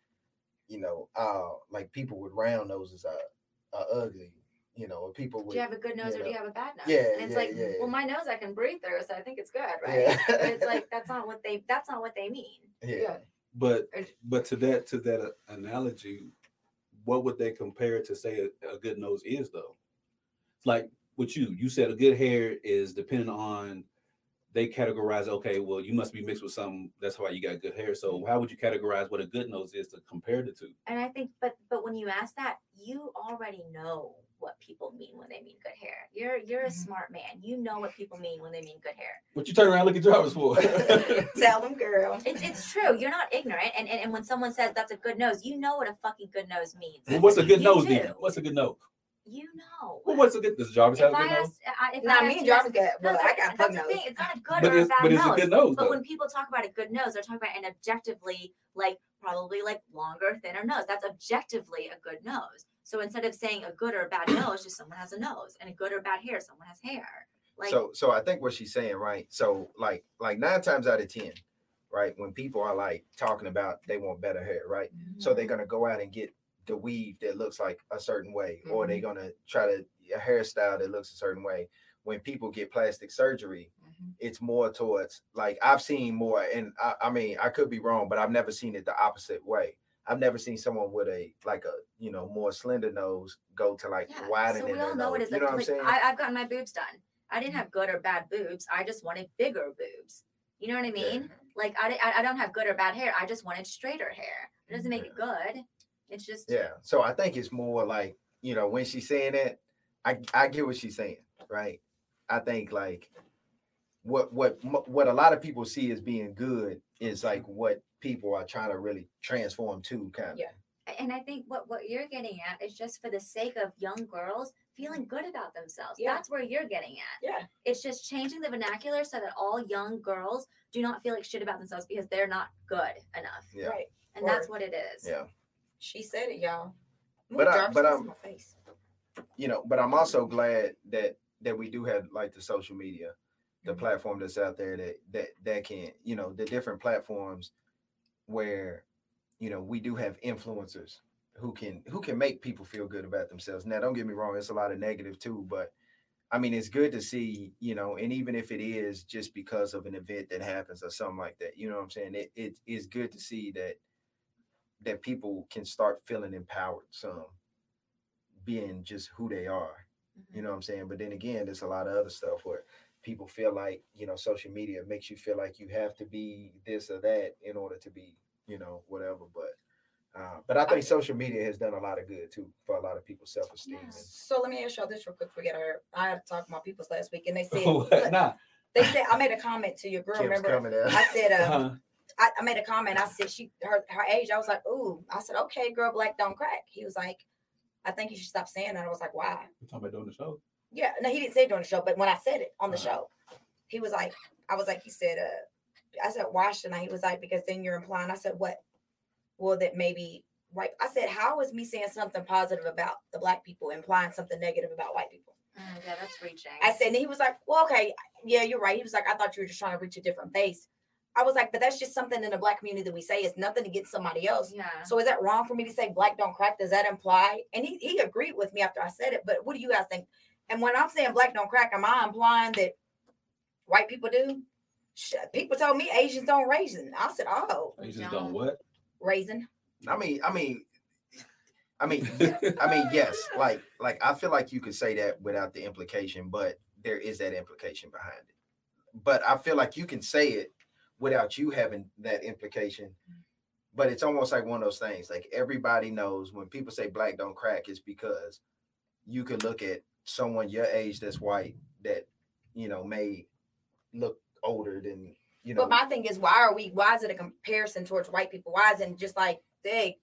you know, uh, like people with round noses are, are ugly, you know, or people Do you have a good nose or do you have a bad nose? Yeah, and it's yeah, like, yeah, well, my nose I can breathe through, so I think it's good, right? Yeah. But it's like that's not what they that's not what they mean. yeah. but but to that to that uh, analogy, what would they compare to say a, a good nose is though? It's like with you, you said a good hair is depending on they categorize. Okay, well, you must be mixed with something. That's why you got good hair. So how would you categorize what a good nose is to compare the two? And I think, but but when you ask that, you already know what people mean when they mean good hair. You're you're a Mhm. smart man. You know what people mean when they mean good hair. What you turn around look at Jarvis for? Tell them, girl. It's it's true. You're not ignorant. And, and and when someone says that's a good nose, you know what a fucking good nose means. well, what's a good You nose? do. Then? What's a good nose? You know. Well, what's a good? Does Jarvis if have a I good nose? asked, I- if I me asked and you Jarvis got, No, well, I that- got pug that's the nose. thing. It's not a good But or a bad but it's nose. a good nose But though. when people talk about a good nose, they're talking about an objectively, like probably like longer, thinner nose. That's objectively a good nose. So instead of saying a good or a bad nose, just someone has a nose, and a good or bad hair, someone has hair. Like so so I think what she's saying, right? So like like nine times out of ten, right? When people are like talking about they want better hair, right? So Mm-hmm. they're gonna go out and get the weave that looks like a certain way, or Mm-hmm. they're gonna try to a hairstyle that looks a certain way. When people get plastic surgery, Mhm. it's more towards like I've seen more, and I, I mean I could be wrong, but I've never seen it the opposite way. I've never seen someone with a like a you know more slender nose go to like yeah. widening So we all know nose. it is. You know like, what I'm saying? I, I've gotten my boobs done. I didn't have good or bad boobs. I just wanted bigger boobs. You know what I Yeah. mean? Like I, I I don't have good or bad hair. I just wanted straighter hair. It doesn't make it good. It's just Yeah. So I think it's more like, you know, when she's saying that, I I get what she's saying, right? I think like what what what a lot of people see as being good is like what people are trying to really transform to kind of. Yeah. and I think what what you're getting at is just for the sake of young girls feeling good about themselves. Yeah. That's where you're getting at. Yeah. It's just changing the vernacular so that all young girls do not feel like shit about themselves because they're not good enough. Yeah. Right. And that's what it is. Yeah. She said it, y'all. But I- but I'm- my face. You know, but I'm also glad that that we do have like the social media, the Mhm. platform that's out there that that that can, you know, the different platforms where you know we do have influencers who can who can make people feel good about themselves. Now, don't get me wrong, it's a lot of negative too, but I mean, it's good to see, you know, and even if it is just because of an event that happens or something like that, you know what I'm saying? It it is good to see that that people can start feeling empowered some being just who they are You know what I'm saying? But then again, there's a lot of other stuff where people feel like, you know, social media makes you feel like you have to be this or that in order to be, you know, whatever. But uh, but I think social media has done a lot of good too for a lot of people's self-esteem. Yeah. So let me ask y'all this real quick. Forget her. I had to talk to my peoples last week, and they said nah. they said I made a comment to your girl. Kim's remember? I said um, Uh-huh. I, I made a comment. I said she her her age. I was like, ooh. I said, okay, girl, black don't crack. He was like, I think you should stop saying that. I was like, why? We're talking about doing the show. Yeah, no, he didn't say it during the show, but when I said it on the Uh-huh. show, he was like, I was like, he said, uh, I said, why shouldn't I? He was like, because then you're implying. I said, what? Well, that maybe white. I said, how is me saying something positive about the black people implying something negative about white people? Mm, yeah, that's reaching. I said, and he was like, well, okay, yeah, you're right. He was like, I thought you were just trying to reach a different base. I was like, but that's just something in the black community that we say. It's nothing against somebody else. yeah. So is that wrong for me to say black don't crack? Does that imply? And he, he agreed with me after I said it. But what do you guys think? And when I'm saying black don't crack, am I implying that white people do? People told me Asians don't raisin. I said, oh, Asians don't. don't what? raisin. I mean, I mean, I mean, I mean, yes, like, like I feel like you could say that without the implication, but there is that implication behind it. But I feel like you can say it without you having that implication. But it's almost like one of those things. Like everybody knows when people say black don't crack, it's because you could look at someone your age that's white that you know may look older than you know. But my thing is, why are we? Why is it a comparison towards white people? Why isn't just like they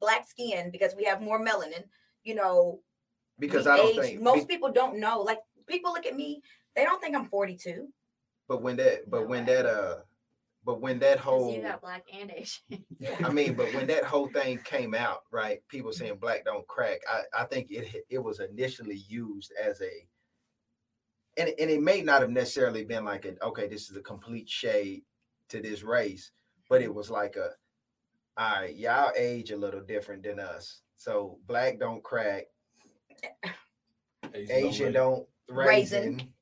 black skin because we have more melanin? You know, because I don't age- think most people don't know. Like people look at me, they don't think I'm 42. But when that, but No when way. that, uh, but when that whole, you got black and Asian. I mean, but when that whole thing came out, right? People saying black don't crack. I, I think it it was initially used as a, and it- and it may not have necessarily been like a okay, this is a complete shade to this race, but it was like a, all right, y'all age a little different than us, so black don't crack, Asians Asian rate. don't Raisin. raisin.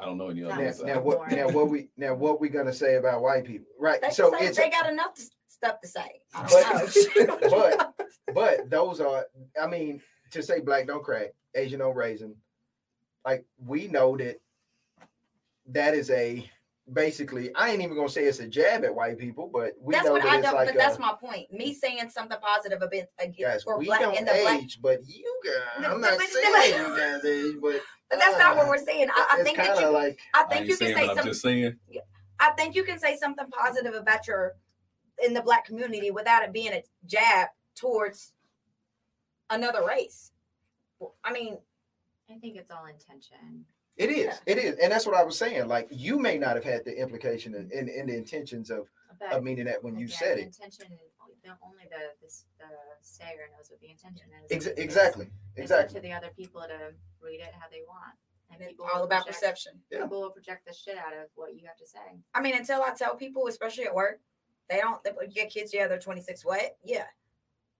I don't know any other. Now, was now what? Now what we? Now what we gonna say about white people? Right. They, so say, it's they got enough to, stuff to say. But- but- but those are i mean to say black don't crack asian don't raisin like we know that that is a basically i ain't even gonna say it's a jab at white people but we that's know what that I it's don't. like but that's my point. Me saying something positive about again guys for we black don't in the black, age but you guys No, i'm not but- saying you guys age but but that's not what uh, we're saying. I, I think that you, like I I think ain't you can say something. just saying. I think you can say something positive about your in the black community without it being a jab towards another race. I mean, I think it's all intention. It is Yeah. it is and that's what i was saying like you may not have had the implication in, in, in the intentions of, But of meaning that when you again, said the it intention, only the this the sayer knows what the intention is. Ex- It's- exactly It's exactly to the other people to read it how they want. And it's all about project- perception. Yeah. People will project the shit out of what you have to say. I mean, until I tell people, especially at work, they don't. They, you get kids, yeah, they're 26. What? Yeah,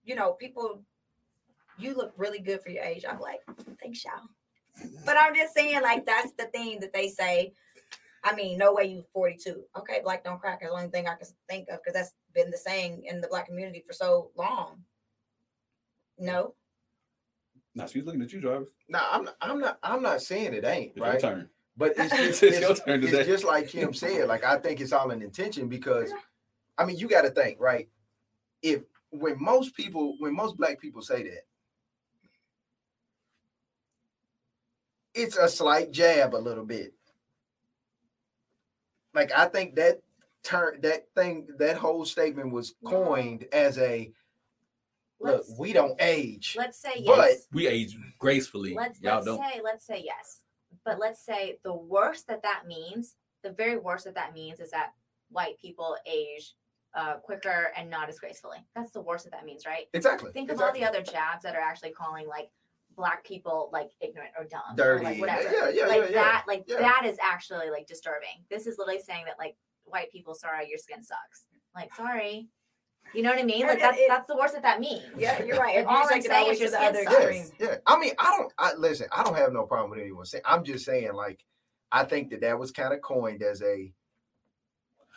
you know, people. You look really good for your age. I'm like, thanks, y'all. But I'm just saying, like, that's the thing that they say. I mean, no way you 42. Okay, black don't crack. Is the only thing I can think of because that's been the saying in the black community for so long. No, Now she's looking at you, Jarvis. no i'm not i'm not i'm not saying it ain't It's right your turn. But it's, It's it's, your it's, turn it's just like Kim said. Like I think it's all an intention because, I mean, you got to think right. If when most people, when most black people say that, it's a slight jab, a little bit. Like I think that turn that thing that whole statement was No. coined as a look. Let's We don't age. let's say yes. But- yes. We age gracefully. let's Y'all let's don't. say let's say yes but let's say the worst that that means the very worst that that means is that white people age uh, quicker and not as gracefully that's the worst that that means right Exactly. think of exactly. all the other jabs that are actually calling like black people like ignorant or dumb or like whatever yeah, yeah, like yeah, yeah. that like yeah. that is actually like disturbing this is literally saying that like white people sorry your skin sucks like sorry you know what i mean like that's it- that's the worst that that means yeah, you're right. If If all you I'm it all saying the way is your the skin other sucks. extreme. Yeah, yeah. I mean, I don't. I listen. I don't have no problem with anyone saying. I'm just saying, like, I think that that was kind of coined as a.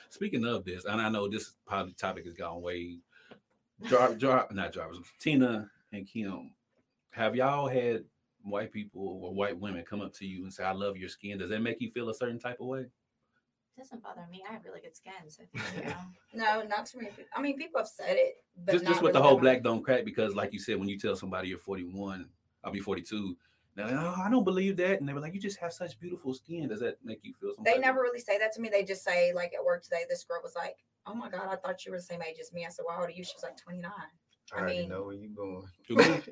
Speaking of this, and I know this probably topic has gone way. Jar, Jar, not Jarvis, Tina and Kim. Have y'all had white people or white women come up to you and say, "I love your skin," does that make you feel a certain type of way? doesn't bother me. I have really good skin, so thank you. No, not too many people. I mean, people have said it, but just not just with the whole black much. don't crack because, like you said, when you tell somebody you're 41, I'll be 42. Now, oh, I don't believe that, and they were like, "You just have such beautiful skin." Does that make you feel? Some They never really say that to me. They just say, like at work today, this girl was like, "Oh my god, I thought you were the same age as me." I said, "Well, how old are you?" She was like, "29." I I already mean- know where you going.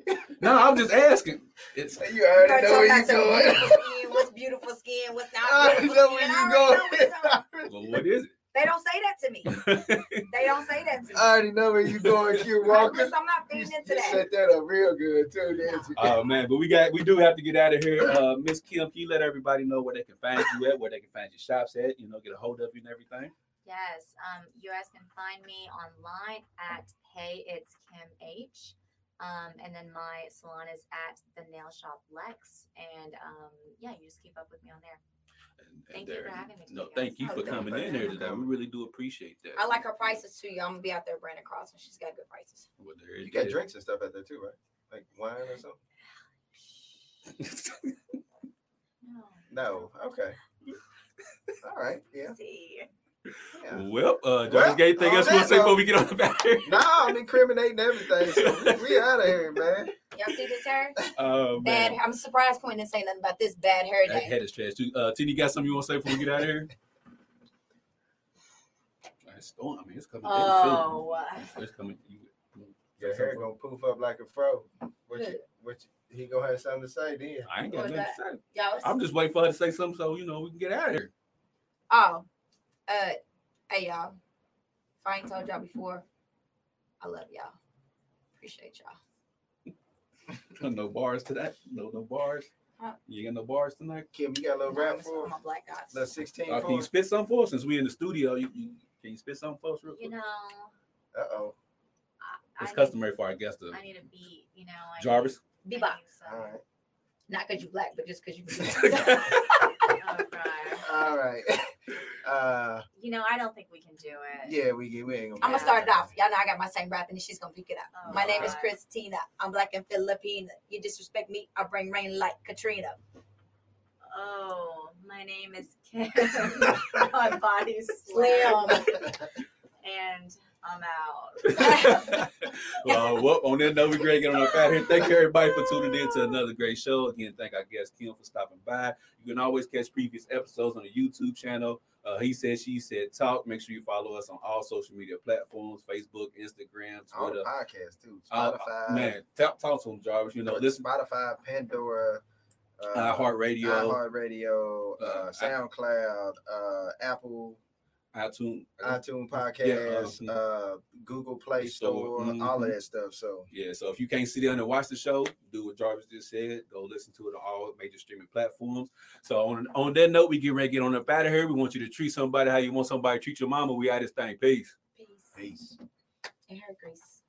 No, I'm just asking. It's you You already already know where you about some going. beautiful skin, What's beautiful skin? What's not I already beautiful know where skin? you I already know what you're going. well, what is it? They don't say that to me. They don't say that to me. I already know where you going, Q I'm, Walker. just- I'm not feeding into that. set that up real good too, didn't you? oh man, but we got we do have to get out of here. Uh, Miss Kim, can you let everybody know where they can find you at, where they can find your shops at? You know, get a hold of you and everything. Yes, um, you guys can find me online at Hey It's Kim H. Um, and then my salon is at the Nail Shop Lex. And um, yeah, you just keep up with me on there. And- Thank and you for having me No, thank guys. you for coming in you here today. We really do appreciate that. I like her prices too. y'all. I'm gonna be out there, Brannon Cross, and she's got good prices. Well, there You it got drinks and stuff out there too, right? Like wine or something? No. No. Okay. All right. Yeah. See. Yeah. well, uh, George, Well, got anything on else you want to say before we get on the back here? Nah, I'm incriminating everything. So we, we out of here, man. Y'all see this hair? Oh Bad. man, I'm surprised Quinn didn't say nothing about this bad hair that day. head is trash too. Uh, Tina, you got something you want to say before we get out of here? It's going. I mean, it's coming. Oh. in, It's coming. You, Your hair gonna poof up like a fro. What you, what you, he gonna have something to say then? I ain't got nothing to say. Y'all. I'm just waiting for her to say something so you know we can get out of here. Oh, uh, hey y'all. If I ain't told y'all before, I love y'all. Appreciate y'all. no bars to that. No, no bars. Huh? You got no bars tonight. Kim, you got a little rap for my black guy. The 16 Uh, can you spit something for us since we in the studio? You, you can you spit something for us real quick? You know, Uh oh. It's I customary for our guests to I need a beat. You know, I Jarvis. Need, Bebop. I need some- All right. Not because you black, but just because you. God. All right. Uh, You know, I don't think we can do it. yeah, we we ain't gonna. I'm gonna start it off. Y'all know I got my same rap, and then she's gonna pick it up. Oh, my name is Christina. I'm black and Filipina. You disrespect me, I bring rain like Katrina. Oh, my name is Kim. my body's Slim. and I'm out. well, well, on that note, we're great getting on up out here. Thank you everybody for tuning in to another great show. Again, thank our guest Kim for stopping by. You can always catch previous episodes on the YouTube channel. Uh, he said, she said, talk. Make sure you follow us on all social media platforms: Facebook, Instagram, On Twitter. podcast too. Uh, Spotify. man, talk, talk to him, Jarvis. You know, this listen, Spotify, Pandora, uh, iHeartRadio, iHeartRadio, uh, Uh, SoundCloud, uh, Apple, iTunes. iTunes Podcast, uh, uh, Google Play Store, Store, all of mhm. that stuff. So Yeah, so if you can't sit down and watch the show, do what Jarvis just said. Go listen to it on all major streaming platforms. So on on that note, we get ready to get on up out of here. We want you to treat somebody how you want somebody to treat your mama. We out this thing. Peace. Peace. peace. And hair grease.